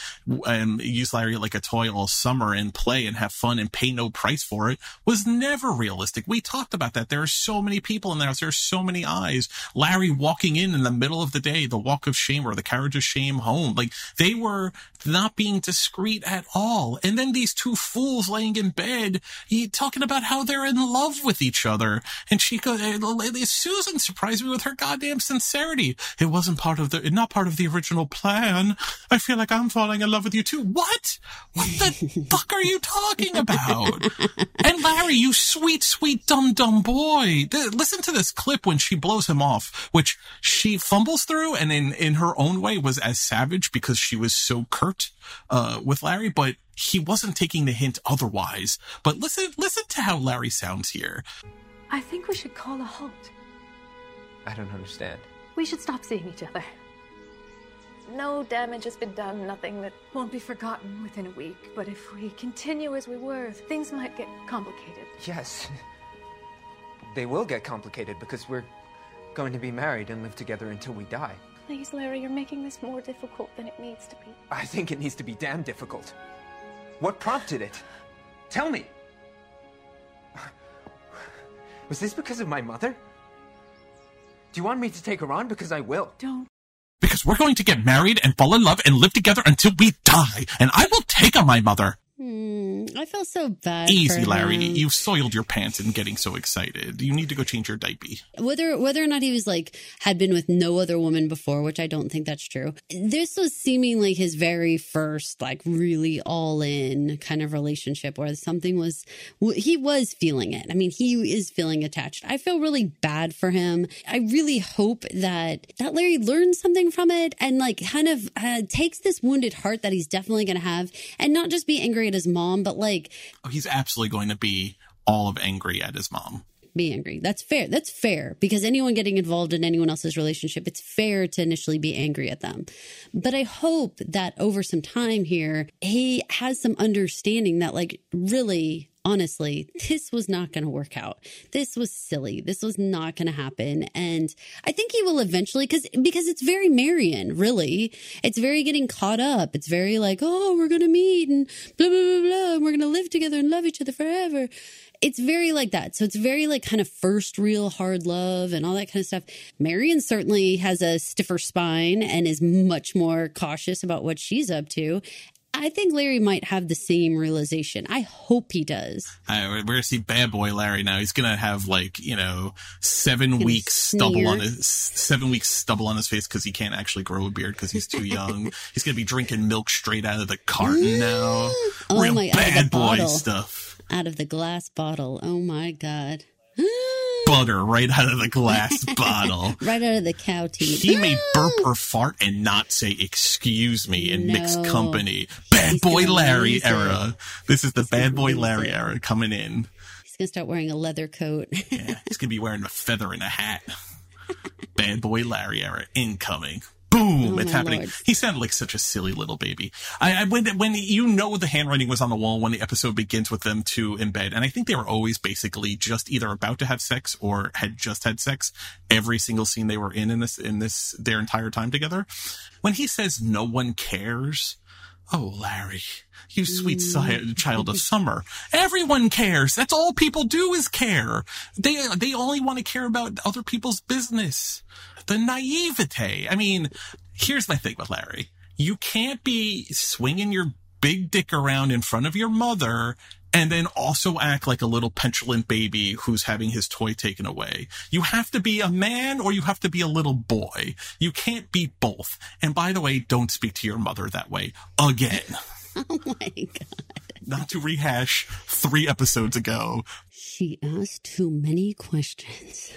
and use Larry like a toy all summer and play and have fun and pay no price for it was never realistic. We talked about that. There are so many people in there. There's so many eyes. Larry walking in in the middle of the day, the walk of shame or the carriage of shame home. Like they were not being discreet at all. And then these two fools laying in bed, he, talking about how they're in love with each other. And she goes, uh, Susan surprised me with her goddamn sincerity. It wasn't part of the, not part of the original plan. I feel like I'm falling in love with you too. What? What the *laughs* fuck are you talking about? And Larry, you sweet, sweet, dumb, dumb boy. Listen to this clip when she blows him off, which she fumbles through and in, in her own way was as savage because she was so curt, uh, with Larry, but he wasn't taking the hint otherwise. But listen, listen to how Larry sounds here. I think we should call a halt. I don't understand. We should stop seeing each other. No damage has been done, nothing that won't be forgotten within a week. But if we continue as we were, things might get complicated. Yes. They will get complicated because we're going to be married and live together until we die. Please, Larry, you're making this more difficult than it needs to be. I think it needs to be damn difficult. What prompted it? Tell me. Was this because of my mother? Do you want me to take her on? Because I will. Don't. Because we're going to get married and fall in love and live together until we die. And I will take on my mother. Hmm. I feel so bad. Easy, Larry. You've soiled your pants in getting so excited. You need to go change your diaper. whether whether or not he was like had been with no other woman before, which I don't think that's true. This was seeming like his very first like really all in kind of relationship where something was he was feeling it. I mean, he is feeling attached. I feel really bad for him. I really hope that that Larry learns something from it and like kind of uh, takes this wounded heart that he's definitely going to have and not just be angry at his mom, but like Oh, he's absolutely going to be all of angry at his mom. be angry. That's fair. That's fair because anyone getting involved in anyone else's relationship, it's fair to initially be angry at them. But I hope that over some time here, he has some understanding that, like, really, honestly, this was not going to work out. This was silly. This was not going to happen. And I think he will eventually, because because it's very Marian, really. It's very getting caught up. It's very like, oh, we're going to meet and blah blah blah blah, and we're going to live together and love each other forever it's very like that. So it's very like kind of first real hard love and all that kind of stuff. Marian certainly has a stiffer spine and is much more cautious about what she's up to. I think Larry might have the same realization. I hope he does. Uh, we're gonna see bad boy Larry now. He's gonna have like you know seven weeks stubble on his seven weeks stubble on his face because he can't actually grow a beard because he's too young. *laughs* he's gonna be drinking milk straight out of the carton now. Oh Real my- bad boy bottle. stuff. Out of the glass bottle. Oh my God. *gasps* *laughs* Butter right out of the glass *laughs* bottle. Right out of the cow teeth. He may ah! burp or fart and not say "excuse me" in mixed No. company. Bad He's boy Larry era. This is the bad boy Larry era coming in. He's going to start wearing a leather coat. *laughs* He's gonna be wearing a feather and a hat. *laughs* Bad boy Larry era incoming. Boom! Oh, it's happening. Lord. He sounded like such a silly little baby. I, I when when you know the handwriting was on the wall when the episode begins with them two in bed, and I think they were always basically just either about to have sex or had just had sex. Every single scene they were in in this in this their entire time together. When he says no one cares. Oh, Larry, you sweet si- mm. child of *laughs* summer. Everyone cares. That's all people do is care. They, they only want to care about other people's business. The naivete. I mean, here's my thing with Larry. You can't be swinging your big dick around in front of your mother and then also act like a little petulant baby who's having his toy taken away. You have to be a man or you have to be a little boy. You can't be both. And by the way, don't speak to your mother that way again. *laughs* oh my God. Not to rehash three episodes ago. She asked too many questions.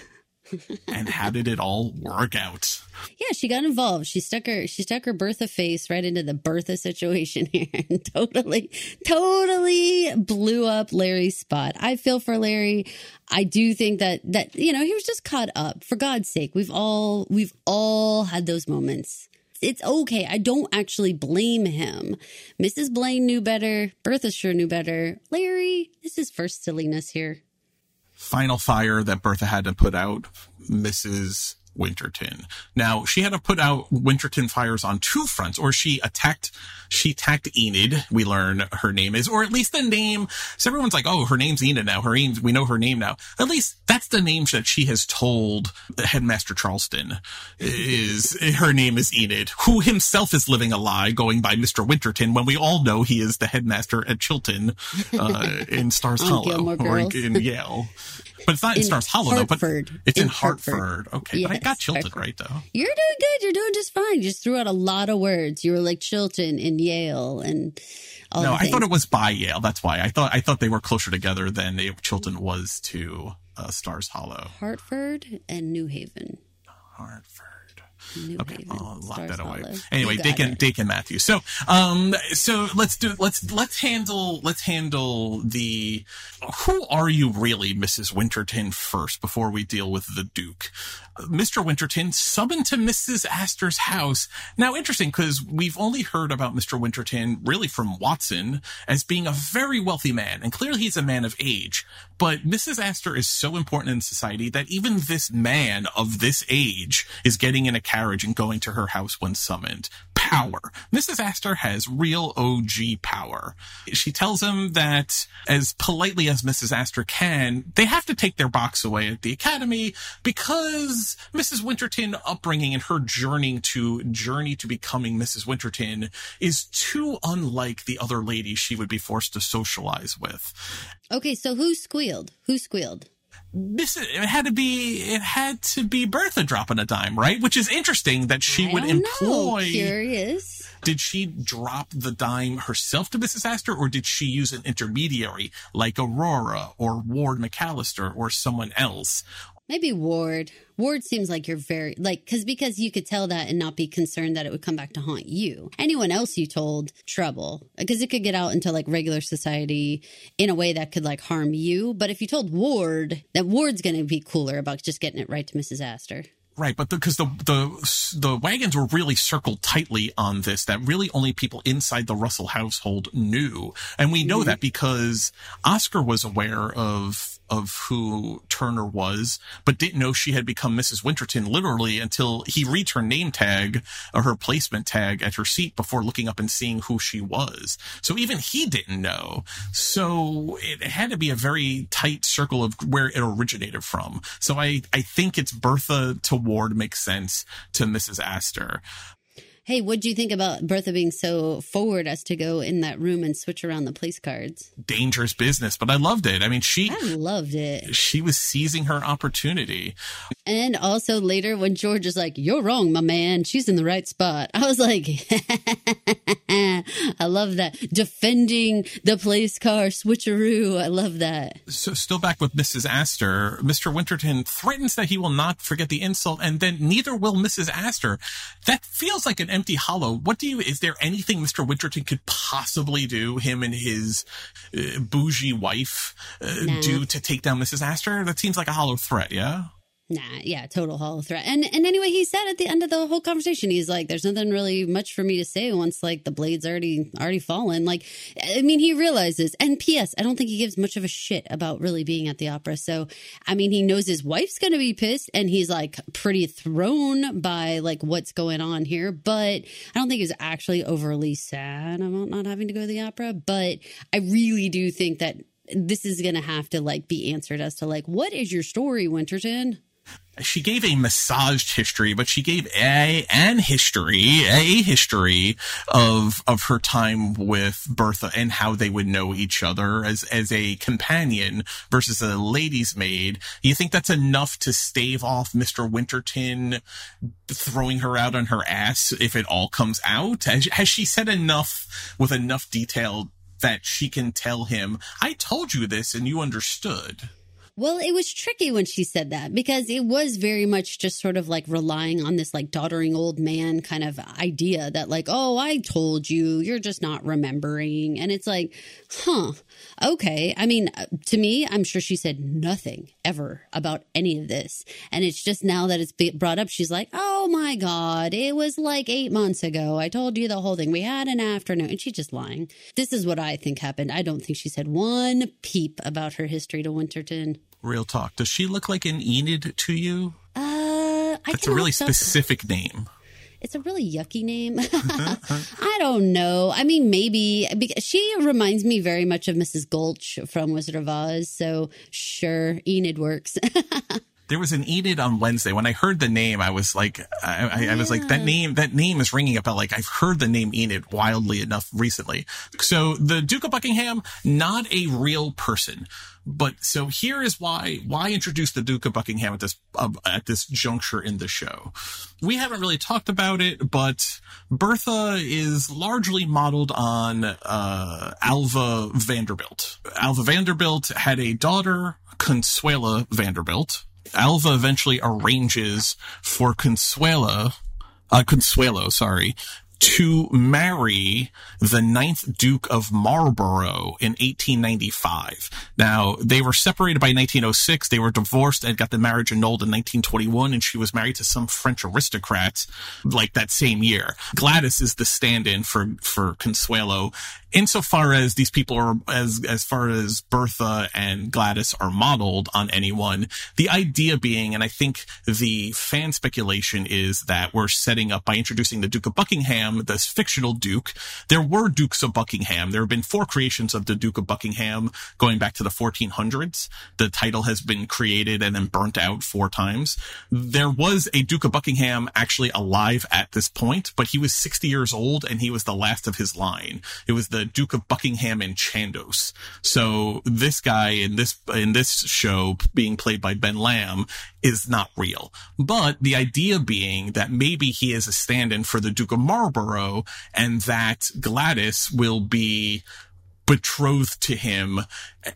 And how did it all work out? Yeah, she got involved. She stuck her she stuck her Bertha face right into the Bertha situation *laughs* here and totally totally blew up Larry's spot. I feel for Larry. I do think that that you know, he was just caught up. For God's sake, we've all we've all had those moments. It's okay. I don't actually blame him. Mrs. Blaine knew better. Bertha sure knew better. Larry, this is first silliness here. Final fire that Bertha had to put out, Mrs. Winterton. Now, she had to put out Winterton fires on two fronts, or she attacked, she attacked Enid, we learn her name is, or at least the name, so everyone's like, oh, her name's Enid now, her name's, we know her name now. At least that's the name that she has told Headmaster Charleston is, her name is Enid, who himself is living a lie going by Mr. Winterton when we all know he is the headmaster at Chilton, uh, in Stars *laughs* Hollow, or in, in Yale. But it's not in, In Stars Hollow though, but it's in, In Hartford. Hartford. Okay, but I Yes, got Chilton Hartford. right though. You're doing good. You're doing just fine. You just threw out a lot of words. You were like Chilton and Yale and all no, I thought it was by Yale. That's why I thought I thought they were closer together than Chilton was to uh, Stars Hollow. Hartford and New Haven. Hartford. New Okay, Haven. I'll lock Stars that away. Hollow. Anyway, Dakin, it. Dakin Matthews. So, um, so let's do, let's, let's handle, let's handle the, who are you really, Mrs. Winterton first before we deal with the Duke? Mr. Winterton summoned to Mrs. Astor's house. Now, interesting because we've only heard about Mr. Winterton really from Watson as being a very wealthy man, and clearly he's a man of age. But Mrs. Astor is so important in society that even this man of this age is getting in a carriage and going to her house when summoned. Power. Mrs. Astor has real OG power. She tells him that as politely as Mrs. Astor can, they have to take their box away at the academy because Mrs. Winterton upbringing and her journey to journey to becoming Mrs. Winterton is too unlike the other ladies she would be forced to socialize with. Okay, so who squealed? Who squealed? This it had to be it had to be Bertha dropping a dime, right? Which is interesting that she I would don't know. employ. Curious. Did she drop the dime herself to Mrs. Astor, or did she use an intermediary like Aurora or Ward McAllister or someone else? Maybe Ward. Ward seems like you're very like because because you could tell that and not be concerned that it would come back to haunt you. Anyone else you told trouble because it could get out into like regular society in a way that could like harm you. But if you told Ward, that Ward's going to be cooler about just getting it right to Mrs. Astor. Right, but because the, the the wagons were really circled tightly on this, that really only people inside the Russell household knew, and we know mm-hmm. that because Oscar was aware of of who Turner was, but didn't know she had become Mrs. Winterton literally until he reads her name tag or her placement tag at her seat before looking up and seeing who she was. So even he didn't know. So it had to be a very tight circle of where it originated from. So I I think it's Bertha to Ward makes sense to Mrs. Astor. Hey, what do you think about Bertha being so forward as to go in that room and switch around the place cards? Dangerous business, but I loved it. I mean, she I loved it. she was seizing her opportunity. And also later when George is like, "You're wrong, my man. She's in the right spot." *laughs* I was like, *laughs* "I love that defending the place car switcheroo. I love that." So still back with Mrs. Astor, Mr. Winterton threatens that he will not forget the insult, and then neither will Mrs. Astor. That feels like an empty hollow. What do you? Is there anything Mr. Winterton could possibly do? Him and his uh, bougie wife uh, Nah. do to take down Mrs. Astor? That seems like a hollow threat. Yeah. Nah, yeah, total hollow threat. And and anyway, he said at the end of the whole conversation, he's like, "There's nothing really much for me to say once like the blade's already already fallen." Like, I mean, he realizes. And P.S. I don't think he gives much of a shit about really being at the opera. So, I mean, he knows his wife's gonna be pissed, and he's like pretty thrown by like what's going on here. But I don't think he's actually overly sad about not having to go to the opera. But I really do think that this is gonna have to like be answered as to like what is your story, Winterton. She gave a massaged history, but she gave a an history, a history of of her time with Bertha and how they would know each other as as a companion versus a lady's maid. You think that's enough to stave off Mr. Winterton throwing her out on her ass if it all comes out? Has, has she said enough with enough detail that she can tell him, "I told you this and you understood"? Well, it was tricky when she said that because it was very much just sort of like relying on this like doddering old man kind of idea that like, oh, I told you, you're just not remembering. And it's like, huh, okay. I mean, uh, to me, I'm sure she said nothing ever about any of this. And it's just now that it's brought up, she's like, oh my God, it was like eight months ago. I told you the whole thing. We had an afternoon. And she's just lying. This is what I think happened. I don't think she said one peep about her history to Winterton. Real talk. Does she look like an Enid to you? Uh, I That's a really specific name. It's a really yucky name. *laughs* I don't know. I mean, maybe because she reminds me very much of Mrs. Gulch from Wizard of Oz. So sure, Enid works. *laughs* There was an Enid on Wednesday. When I heard the name, I was like, I, I, I was like, that name, that name is ringing a bell. Like I've heard the name Enid wildly enough recently. So the Duke of Buckingham, not a real person. But so here is why why introduce the Duke of Buckingham at this uh, at this juncture in the show. We haven't really talked about it, but Bertha is largely modeled on uh, Alva Vanderbilt. Alva Vanderbilt had a daughter, Consuela Vanderbilt. Alva eventually arranges for Consuela, uh, Consuelo, sorry, to marry the ninth Duke of Marlborough in 1895. Now, they were separated by 1906. They were divorced and got the marriage annulled in 1921, and she was married to some French aristocrats like that same year. Gladys is the stand-in for, for Consuelo, insofar as these people are as as far as Bertha and Gladys are modeled on anyone, the idea being, and I think the fan speculation is that we're setting up by introducing the Duke of Buckingham, this fictional Duke. There were Dukes of Buckingham. There have been four creations of the Duke of Buckingham going back to the 1400s. The title has been created and then burnt out four times. There was a Duke of Buckingham actually alive at this point, but he was 60 years old and he was the last of his line. It was the Duke of Buckingham and Chandos. So this guy in this in this show being played by Ben Lamb is not real. But the idea being that maybe he is a stand-in for the Duke of Marlborough and that Gladys will be betrothed to him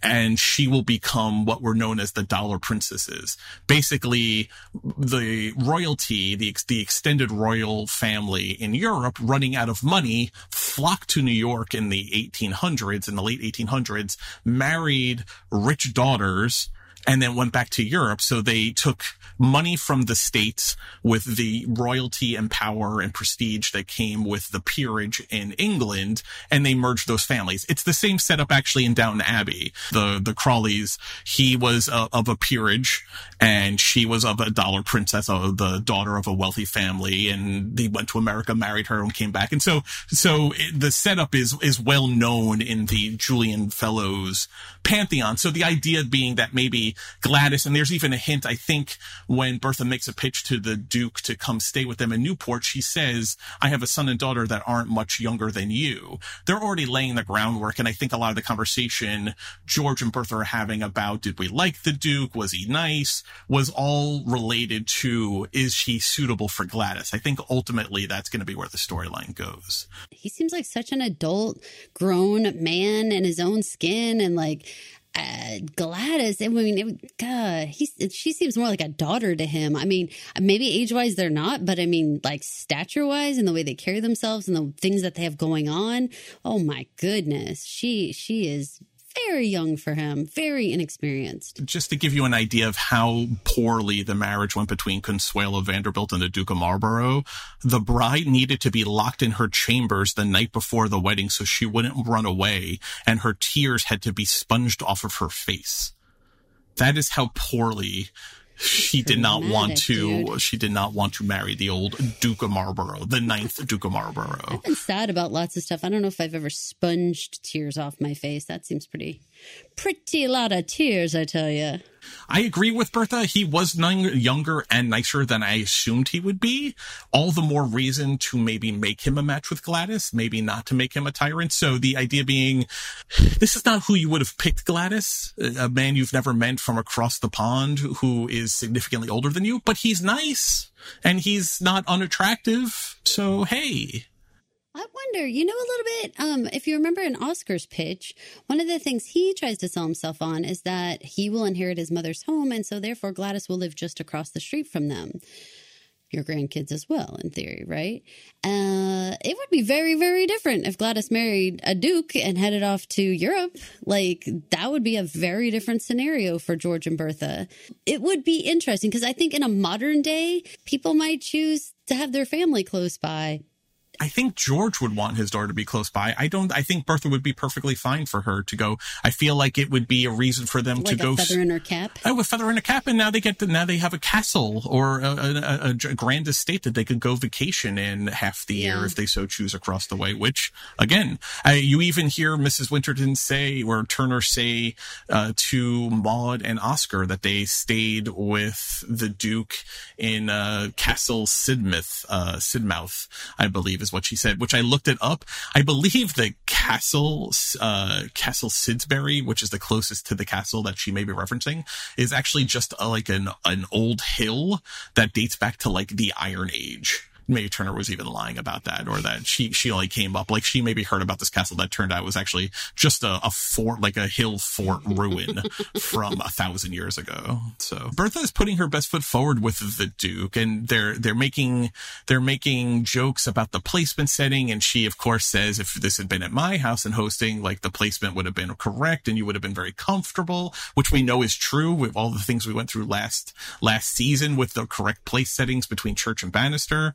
and she will become what were known as the dollar princesses. Basically, the royalty, the, the extended royal family in Europe running out of money flocked to New York in the 1800s, in the late 1800s, married rich daughters and then went back to Europe. So they took money from the states with the royalty and power and prestige that came with the peerage in England, and they merged those families. It's the same setup actually in Downton Abbey. The the Crawleys, he was a, of a peerage, and she was of a dollar princess, of the daughter of a wealthy family, and they went to America, married her, and came back. And so so it, the setup is is well known in the Julian Fellowes pantheon. So the idea being that maybe Gladys, and there's even a hint, I think, when Bertha makes a pitch to the Duke to come stay with them in Newport, she says, I have a son and daughter that aren't much younger than you. They're already laying the groundwork. And I think a lot of the conversation George and Bertha are having about did we like the Duke? Was he nice? Was all related to is she suitable for Gladys? I think ultimately that's going to be where the storyline goes. He seems like such an adult, grown man in his own skin and like uh, Gladys, I mean, it, God, he, she seems more like a daughter to him. I mean, maybe age wise they're not, but I mean, like stature wise and the way they carry themselves and the things that they have going on. Oh my goodness, she she is very young for him, very inexperienced. Just to give you an idea of how poorly the marriage went between Consuelo Vanderbilt and the Duke of Marlborough, the bride needed to be locked in her chambers the night before the wedding so she wouldn't run away, and her tears had to be sponged off of her face. That is how poorly she did not want to dude. she did not want to marry the old duke of marlborough the ninth duke of marlborough. I've been sad about lots of stuff. I don't know if i've ever sponged tears off my face. That seems pretty pretty lot of tears i tell you I agree with Bertha. He was younger and nicer than I assumed he would be. All the more reason to maybe make him a match with Gladys, maybe not to make him a tyrant. So the idea being, this is not who you would have picked Gladys, a man you've never met from across the pond who is significantly older than you, but he's nice and he's not unattractive. So hey, I wonder, you know, a little bit. Um, if you remember in Oscar's pitch, one of the things he tries to sell himself on is that he will inherit his mother's home, and so therefore Gladys will live just across the street from them. Your grandkids as well, in theory, right? Uh, it would be very, very different if Gladys married a duke and headed off to Europe. Like, that would be a very different scenario for George and Bertha. It would be interesting because I think in a modern day, people might choose to have their family close by I think George would want his daughter to be close by. I don't. I think Bertha would be perfectly fine for her to go. I feel like it would be a reason for them like to go. Feather in her cap. Oh, a feather in a cap, and now they get to, now they have a castle or a, a, a, grand estate that they could go vacation in half the yeah. year if they so choose across the way. Which again, uh, you even hear Mrs. Winterton say or Turner say uh, to Maud and Oscar that they stayed with the Duke in uh, Castle Sidmouth. Uh, Sidmouth, I believe, is what she said, which I looked it up. I believe the castle, uh, Castle Sidsbury, which is the closest to the castle that she may be referencing, is actually just a, like an, an old hill that dates back to like the Iron Age. May Turner was even lying about that, or that she she only came up like she maybe heard about this castle that turned out was actually just a, a fort, like a hill fort ruin *laughs* from a thousand years ago. So Bertha is putting her best foot forward with the Duke, and they're they're making they're making jokes about the placement setting, and she of course says if this had been at my house and hosting, like the placement would have been correct, and you would have been very comfortable, which we know is true with all the things we went through last last season with the correct place settings between Church and Bannister.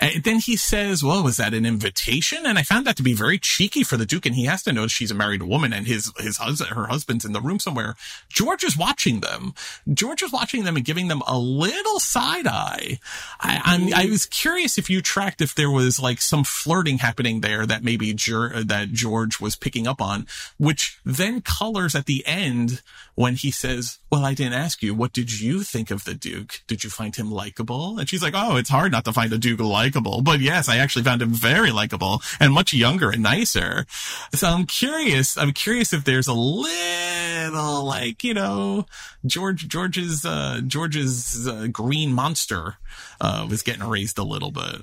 And then he says, well, was that an invitation? And I found that to be very cheeky for the Duke. And he has to know she's a married woman and his, his husband, her husband's in the room somewhere. George is watching them. George is watching them and giving them a little side eye. I, I was curious if you tracked if there was like some flirting happening there that maybe Ger- uh, that George was picking up on, which then colors at the end when he says, well, I didn't ask you. What did you think of the Duke? Did you find him likable? And she's like, oh, it's hard not to find a Duke likable. But yes, I actually found him very likable and much younger and nicer. So I'm curious. I'm curious if there's a little like, you know, George, George's, uh, George's uh, green monster, uh, was getting raised a little bit.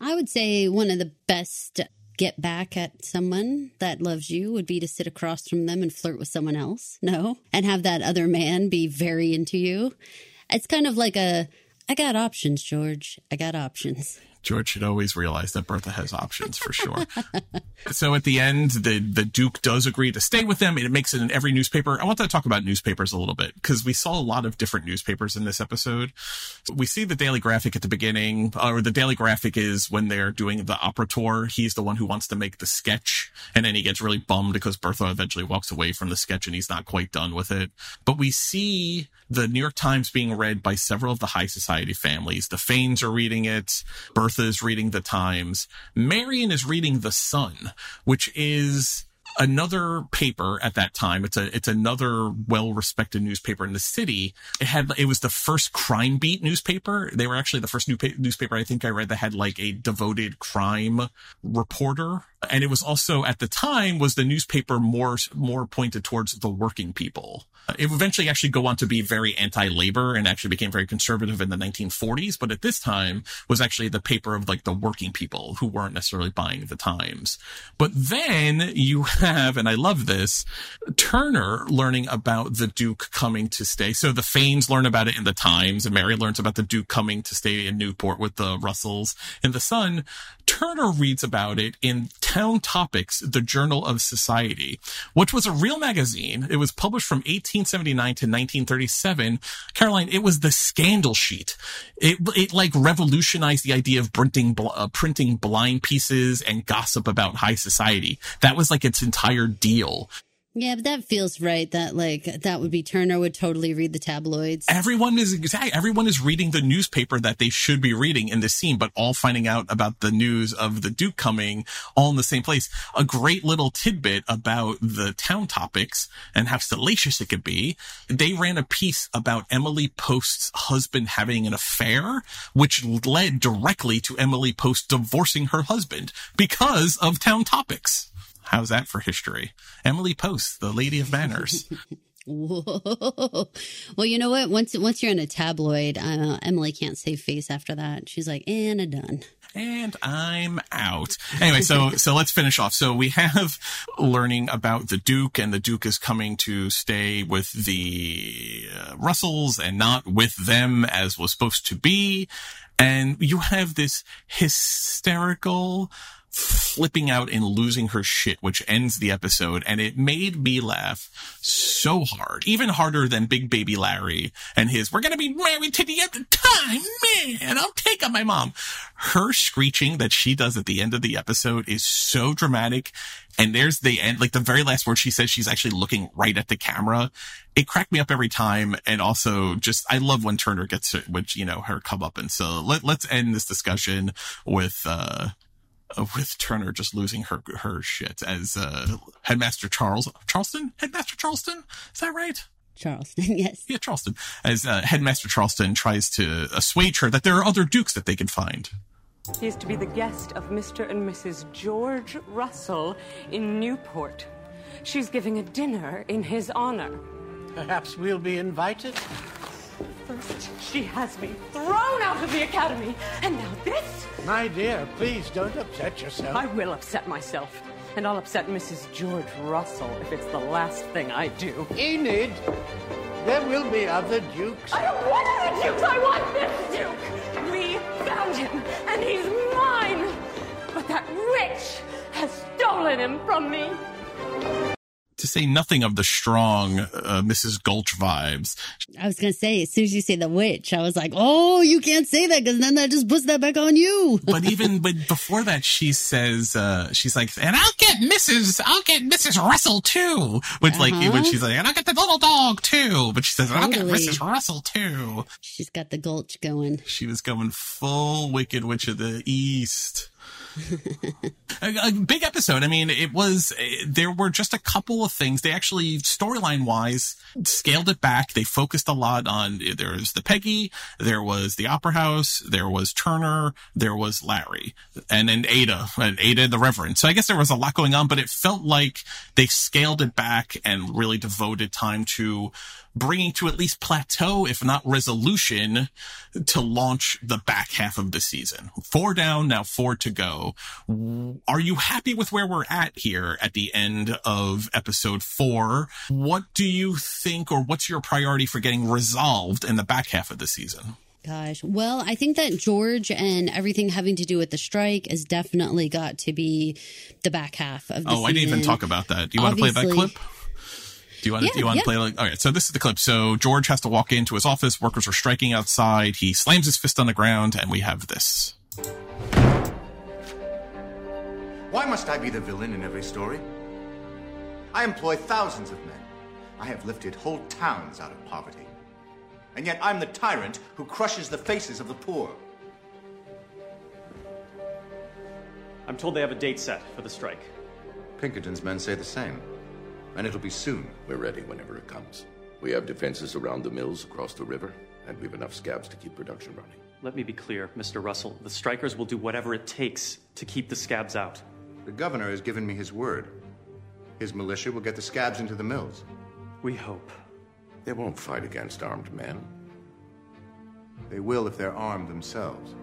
I would say one of the best get back at someone that loves you would be to sit across from them and flirt with someone else. No. And have that other man be very into you. It's kind of like a, I got options, George. I got options. George should always realize that Bertha has options for sure. *laughs* so at the end, the, the Duke does agree to stay with them. It makes it in every newspaper. I want to talk about newspapers a little bit because we saw a lot of different newspapers in this episode. We see the Daily Graphic at the beginning, or the Daily Graphic is when they're doing the opera tour. He's the one who wants to make the sketch and then he gets really bummed because Bertha eventually walks away from the sketch and he's not quite done with it. But we see the New York Times being read by several of the high society families. The Fanes are reading it. Bertha is reading the Times. Marian is reading the Sun, which is another paper at that time. It's a it's another well respected newspaper in the city. It had it was the first crime beat newspaper. They were actually the first new newspaper I think I read that had like a devoted crime reporter. And it was also at the time was the newspaper more more pointed towards the working people. Uh, it eventually actually go on to be very anti-labor and actually became very conservative in the 1940s. But at this time was actually the paper of like the working people who weren't necessarily buying the Times. But then you have, and I love this, Turner learning about the Duke coming to stay. So the Fanes learn about it in the Times and Mary learns about the Duke coming to stay in Newport with the Russells in the Sun. Turner reads about it in Town Topics, the Journal of Society, which was a real magazine. It was published from 1879 to 1937. Caroline, it was the scandal sheet. It, it like revolutionized the idea of printing, uh, printing blind pieces and gossip about high society. That was like its entire deal. Yeah, but that feels right. That like that would be Turner would totally read the tabloids. Everyone is exactly everyone is reading the newspaper that they should be reading in this scene, but all finding out about the news of the Duke coming all in the same place. A great little tidbit about the town topics and how salacious it could be. They ran a piece about Emily Post's husband having an affair, which led directly to Emily Post divorcing her husband because of town topics. How's that for history? Emily Post, the Lady of Manners. *laughs* Whoa. Well, you know what? Once once you're in a tabloid, uh, Emily can't save face after that. She's like, and I'm done. And I'm out. Anyway, so *laughs* so let's finish off. So we have learning about the Duke, and the Duke is coming to stay with the uh, Russells and not with them as was supposed to be. And you have this hysterical flipping out and losing her shit, which ends the episode. And it made me laugh so hard, even harder than Big Baby Larry and his, we're going to be married to the end of time, man. I'll take on my mom. Her screeching that she does at the end of the episode is so dramatic. And there's the end, like the very last word she says, she's actually looking right at the camera. It cracked me up every time. And also just, I love when Turner gets, which, you know, her come up. And so let, let's end this discussion with, uh, with Turner just losing her her shit as uh, Headmaster Charles Charleston, Headmaster Charleston, is that right? Charleston, *laughs* yes. Yeah, Charleston. As uh, Headmaster Charleston tries to assuage her that there are other dukes that they can find. He is to be the guest of Mr. and Mrs. George Russell in Newport. She's giving a dinner in his honor. Perhaps we'll be invited. First, she has me thrown out of the academy, and now this? My dear, please don't upset yourself. I will upset myself. And I'll upset Mrs. George Russell if it's the last thing I do. Enid, there will be other dukes. I don't want other dukes! I want this duke! We found him, and he's mine! But that witch has stolen him from me! To say nothing of the strong uh, Mrs. Gulch vibes. I was going to say, as soon as you say the witch, I was like, oh, you can't say that because then that just puts that back on you. *laughs* but even but before that, she says, uh, she's like, and I'll get Mrs. I'll get Mrs. Russell too. Which uh-huh. like, when she's like, and I'll get the little dog too. But she says, totally. I'll get Mrs. Russell too. She's got the Gulch going. She was going full Wicked Witch of the East *laughs* a, a, big episode. I mean, it was, eh, there were just a couple of things. They actually, storyline wise, scaled it back. They focused a lot on, eh, there was the Peggy, there was the Opera House, there was Turner, there was Larry, and then Ada, and Ada the Reverend. So I guess there was a lot going on, but it felt like they scaled it back and really devoted time to bringing to at least plateau, if not resolution, to launch the back half of the season. Four down, now four to go. Are you happy with where we're at here at the end of episode four? What do you think, or what's your priority for getting resolved in the back half of the season? Gosh. Well, I think that George and everything having to do with the strike has definitely got to be the back half of the Oh, season. I didn't even talk about that. Do you want to play that clip? Do you want to, yeah, do you want yeah. to play like, all right. So this is the clip. So George has to walk into his office. Workers are striking outside. He slams his fist on the ground and we have this. Why must I be the villain in every story? I employ thousands of men. I have lifted whole towns out of poverty. And yet I'm the tyrant who crushes the faces of the poor. I'm told they have a date set for the strike. Pinkerton's men say the same and it'll be soon. We're ready whenever it comes. We have defenses around the mills across the river, and we have enough scabs to keep production running. Let me be clear, Mr. Russell. The strikers will do whatever it takes to keep the scabs out. The governor has given me his word. His militia will get the scabs into the mills. We hope. They won't fight against armed men. They will if they're armed themselves.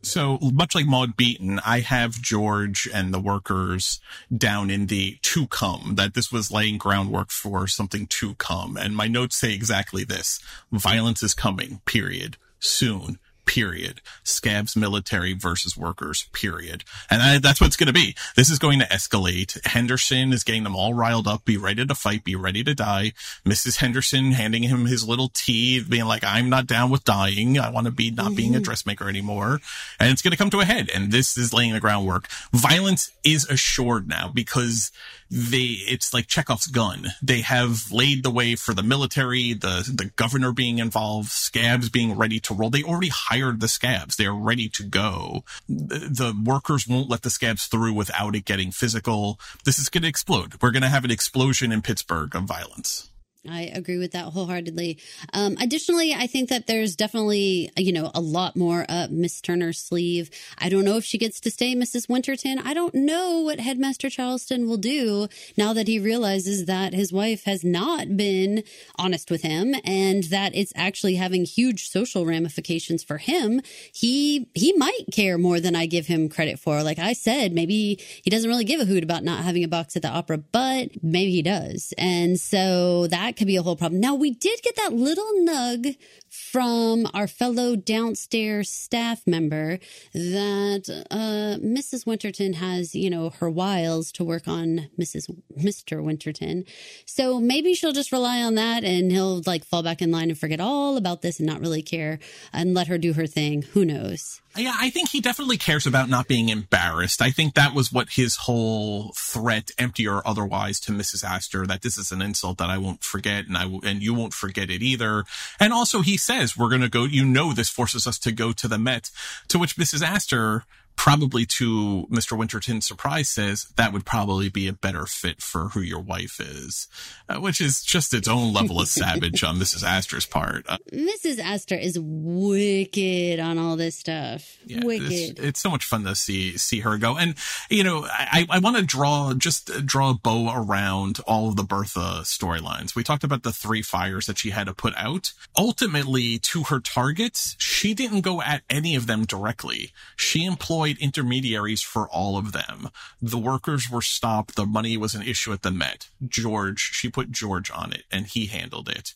So much like Maud Beaton, I have George and the workers down in the to come, that this was laying groundwork for something to come. And my notes say exactly this. Violence is coming, period. Soon period. Scabs military versus workers, period. And I, that's what it's going to be. This is going to escalate. Henderson is getting them all riled up. Be ready to fight. Be ready to die. Mrs. Henderson handing him his little tea, being like, I'm not down with dying. I want to be not being a mm-hmm. dressmaker anymore. And it's going to come to a head. And this is laying the groundwork. Violence is assured now because they it's like Chekhov's gun. They have laid the way for the military, the the governor being involved, scabs being ready to roll. They already hired the scabs. They are ready to go. The, the workers won't let the scabs through without it getting physical. This is going to explode. We're going to have an explosion in Pittsburgh of violence. I agree with that wholeheartedly. Um, additionally, I think that there's definitely, you know, a lot more up Miss Turner's sleeve. I don't know if she gets to stay Mrs. Winterton. I don't know what Headmaster Charleston will do now that he realizes that his wife has not been honest with him and that it's actually having huge social ramifications for him. He, he might care more than I give him credit for. Like I said, maybe he doesn't really give a hoot about not having a box at the opera, but maybe he does. And so that could be a whole problem. Now, we did get that little nug from our fellow downstairs staff member that uh, Mrs. Winterton has, you know, her wiles to work on Mrs. Mr. Winterton. So maybe she'll just rely on that and he'll like fall back in line and forget all about this and not really care and let her do her thing. Who knows? Yeah, I think he definitely cares about not being embarrassed. I think that was what his whole threat, empty or otherwise, to Mrs. Astor, that this is an insult that I won't forget and I w- and you won't forget it either. And also he says, we're going to go, you know, this forces us to go to the Met, to which Mrs. Astor probably to Mr. Winterton's surprise says that would probably be a better fit for who your wife is, uh, which is just its own level of savage on Mrs. Astor's part. Uh, Mrs. Astor is wicked on all this stuff. Yeah, wicked. It's, it's, so much fun to see see her go. And you know, I I want to draw just draw a bow around all of the Bertha storylines. We talked about the three fires that she had to put out. Ultimately, to her targets, she didn't go at any of them directly. She employed employed intermediaries for all of them. The workers were stopped. The money was an issue at the Met. George, she put George on it and he handled it.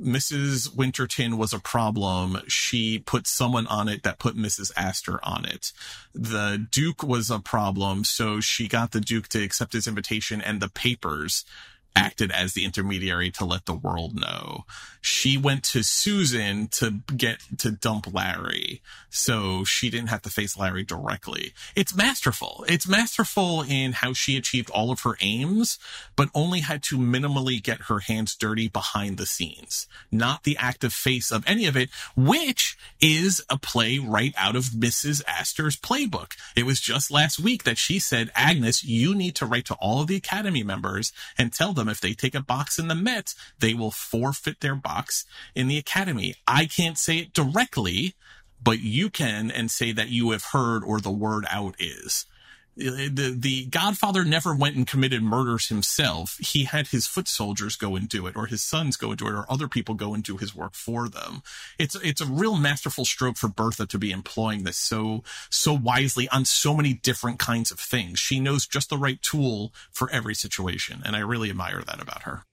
Mrs. Winterton was a problem. She put someone on it that put Mrs. Astor on it. The Duke was a problem. So she got the Duke to accept his invitation and the papers acted as the intermediary to let the world know. She went to Susan to get to dump Larry. So she didn't have to face Larry directly. It's masterful. It's masterful in how she achieved all of her aims, but only had to minimally get her hands dirty behind the scenes, not the active face of any of it, which is a play right out of Mrs. Astor's playbook. It was just last week that she said, Agnes, you need to write to all of the Academy members and tell them if they take a box in the Met, they will forfeit their box in the Academy. I can't say it directly, but you can and say that you have heard or the word out is the the Godfather never went and committed murders himself. He had his foot soldiers go and do it, or his sons go and do it, or other people go and do his work for them. It's it's a real masterful stroke for Bertha to be employing this so so wisely on so many different kinds of things. She knows just the right tool for every situation, and I really admire that about her.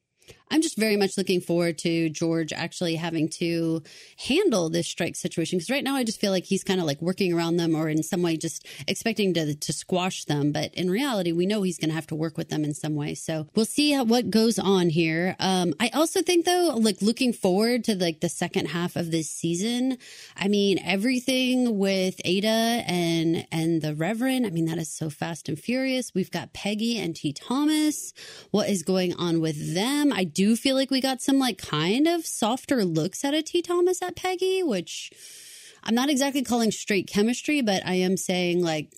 I'm just very much looking forward to George actually having to handle this strike situation because right now I just feel like he's kind of like working around them or in some way just expecting to to squash them. But in reality, we know he's going to have to work with them in some way. So we'll see how, what goes on here. Um, I also think though, like looking forward to like the second half of this season. I mean, everything with Ada and and the Reverend. I mean, that is so fast and furious. We've got Peggy and T. Thomas. What is going on with them? I feel like we got some like kind of softer looks at a T. Thomas at Peggy, which I'm not exactly calling straight chemistry, but I am saying like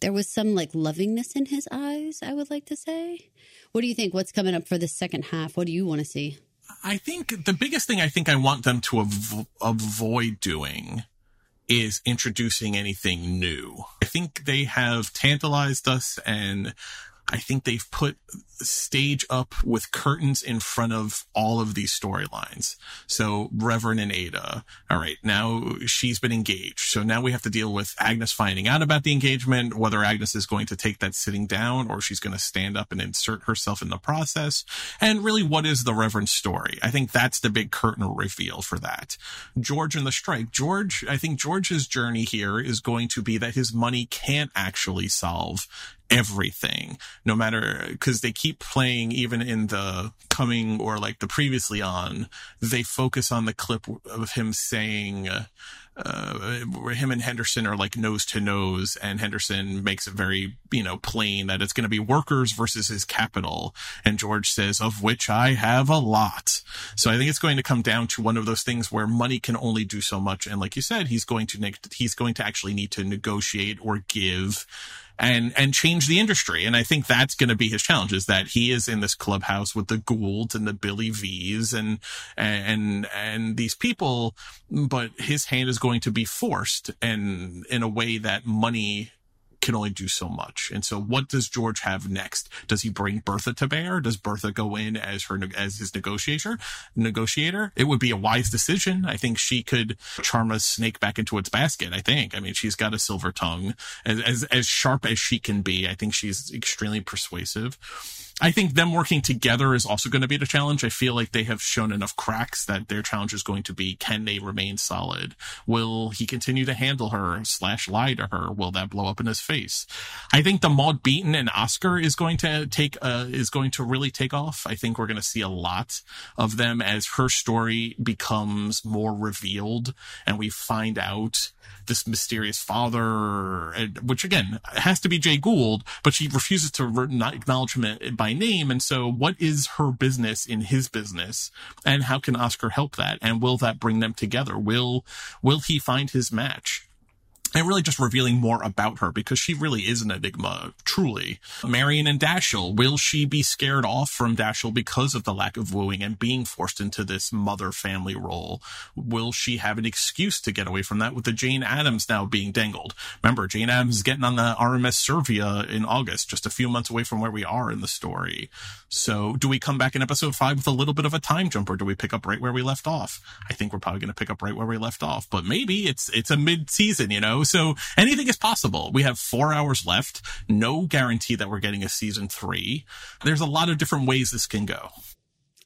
there was some like lovingness in his eyes, I would like to say. What do you think? What's coming up for the second half? What do you want to see? I think the biggest thing I think I want them to av- avoid doing is introducing anything new. I think they have tantalized us and I think they've put stage up with curtains in front of all of these storylines. So Reverend and Ada. All right. Now she's been engaged. So now we have to deal with Agnes finding out about the engagement, whether Agnes is going to take that sitting down or she's going to stand up and insert herself in the process. And really, what is the Reverend story? I think that's the big curtain reveal for that. George and the strike. George, I think George's journey here is going to be that his money can't actually solve everything, no matter, cause they keep playing even in the coming or like the previously on, they focus on the clip of him saying, uh, him and Henderson are like nose to nose, and Henderson makes it very, you know, plain that it's going to be workers versus his capital. And George says, of which I have a lot. So I think it's going to come down to one of those things where money can only do so much. And like you said, he's going to, he's going to actually need to negotiate or give and and change the industry. And I think that's going to be his challenge is that he is in this clubhouse with the Goulds and the Billy V's and and and these people, but his hand is going to be forced and in a way that money can only do so much. And so what does George have next? Does he bring Bertha to bear? Does Bertha go in as her, as his negotiator, negotiator? It would be a wise decision. I think she could charm a snake back into its basket. I think. I mean, she's got a silver tongue as, as, as sharp as she can be. I think she's extremely persuasive. I think them working together is also going to be the challenge. I feel like they have shown enough cracks that their challenge is going to be can they remain solid? Will he continue to handle her slash lie to her? Will that blow up in his face? I think the Maud Beaton and Oscar is going to take uh, is going to really take off. I think we're going to see a lot of them as her story becomes more revealed and we find out this mysterious father, which again has to be Jay Gould, but she refuses to acknowledge him by name. And so, what is her business in his business, and how can Oscar help that? And will that bring them together? Will will he find his match? And really just revealing more about her because she really is an enigma, truly. Marian and Dashiell, will she be scared off from Dashiell because of the lack of wooing and being forced into this mother family role? Will she have an excuse to get away from that with the Jane Addams now being dangled? Remember, Jane Addams is getting on the RMS Servia in August, just a few months away from where we are in the story. So do we come back in episode five with a little bit of a time jump or do we pick up right where we left off? I think we're probably going to pick up right where we left off, but maybe it's, it's a mid season, you know? So anything is possible. We have four hours left. No guarantee that we're getting a season three. There's a lot of different ways this can go.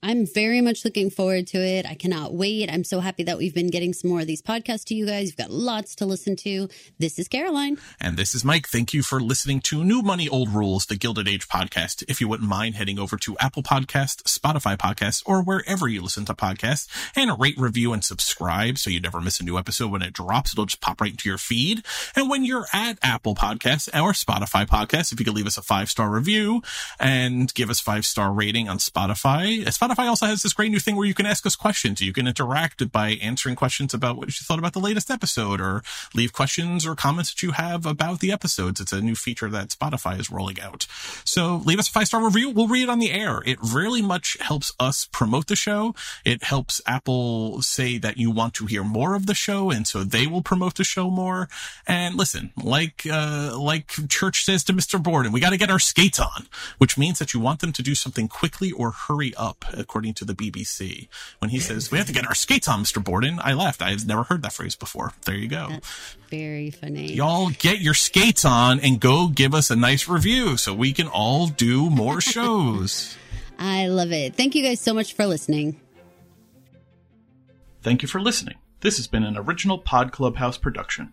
I'm very much looking forward to it. I cannot wait. I'm so happy that we've been getting some more of these podcasts to you guys. You've got lots to listen to. This is Caroline. And this is Mike. Thank you for listening to New Money, Old Rules, the Gilded Age podcast. If you wouldn't mind heading over to Apple Podcasts, Spotify Podcasts, or wherever you listen to podcasts and rate, review, and subscribe so you never miss a new episode when it drops. It'll just pop right into your feed. And when you're at Apple Podcasts or Spotify Podcasts, if you could leave us a five star review and give us five star rating on Spotify. Uh, Spotify also has this great new thing where you can ask us questions. You can interact by answering questions about what you thought about the latest episode or leave questions or comments that you have about the episodes. It's a new feature that Spotify is rolling out. So leave us a five star review. We'll read it on the air. It really much helps us promote the show. It helps Apple say that you want to hear more of the show. And so they will promote the show more. And listen, like, uh, like church says to Mr. Borden, we got to get our skates on, which means that you want them to do something quickly or hurry up, according to the BBC. When he *laughs* says, we have to get our skates on, Mr. Borden, I laughed. I've never heard that phrase before. There you go. That's very funny. Y'all get your skates on and go give us a nice review so we can all do more *laughs* shows. I love it. Thank you guys so much for listening. Thank you for listening. This has been an original Pod Clubhouse production.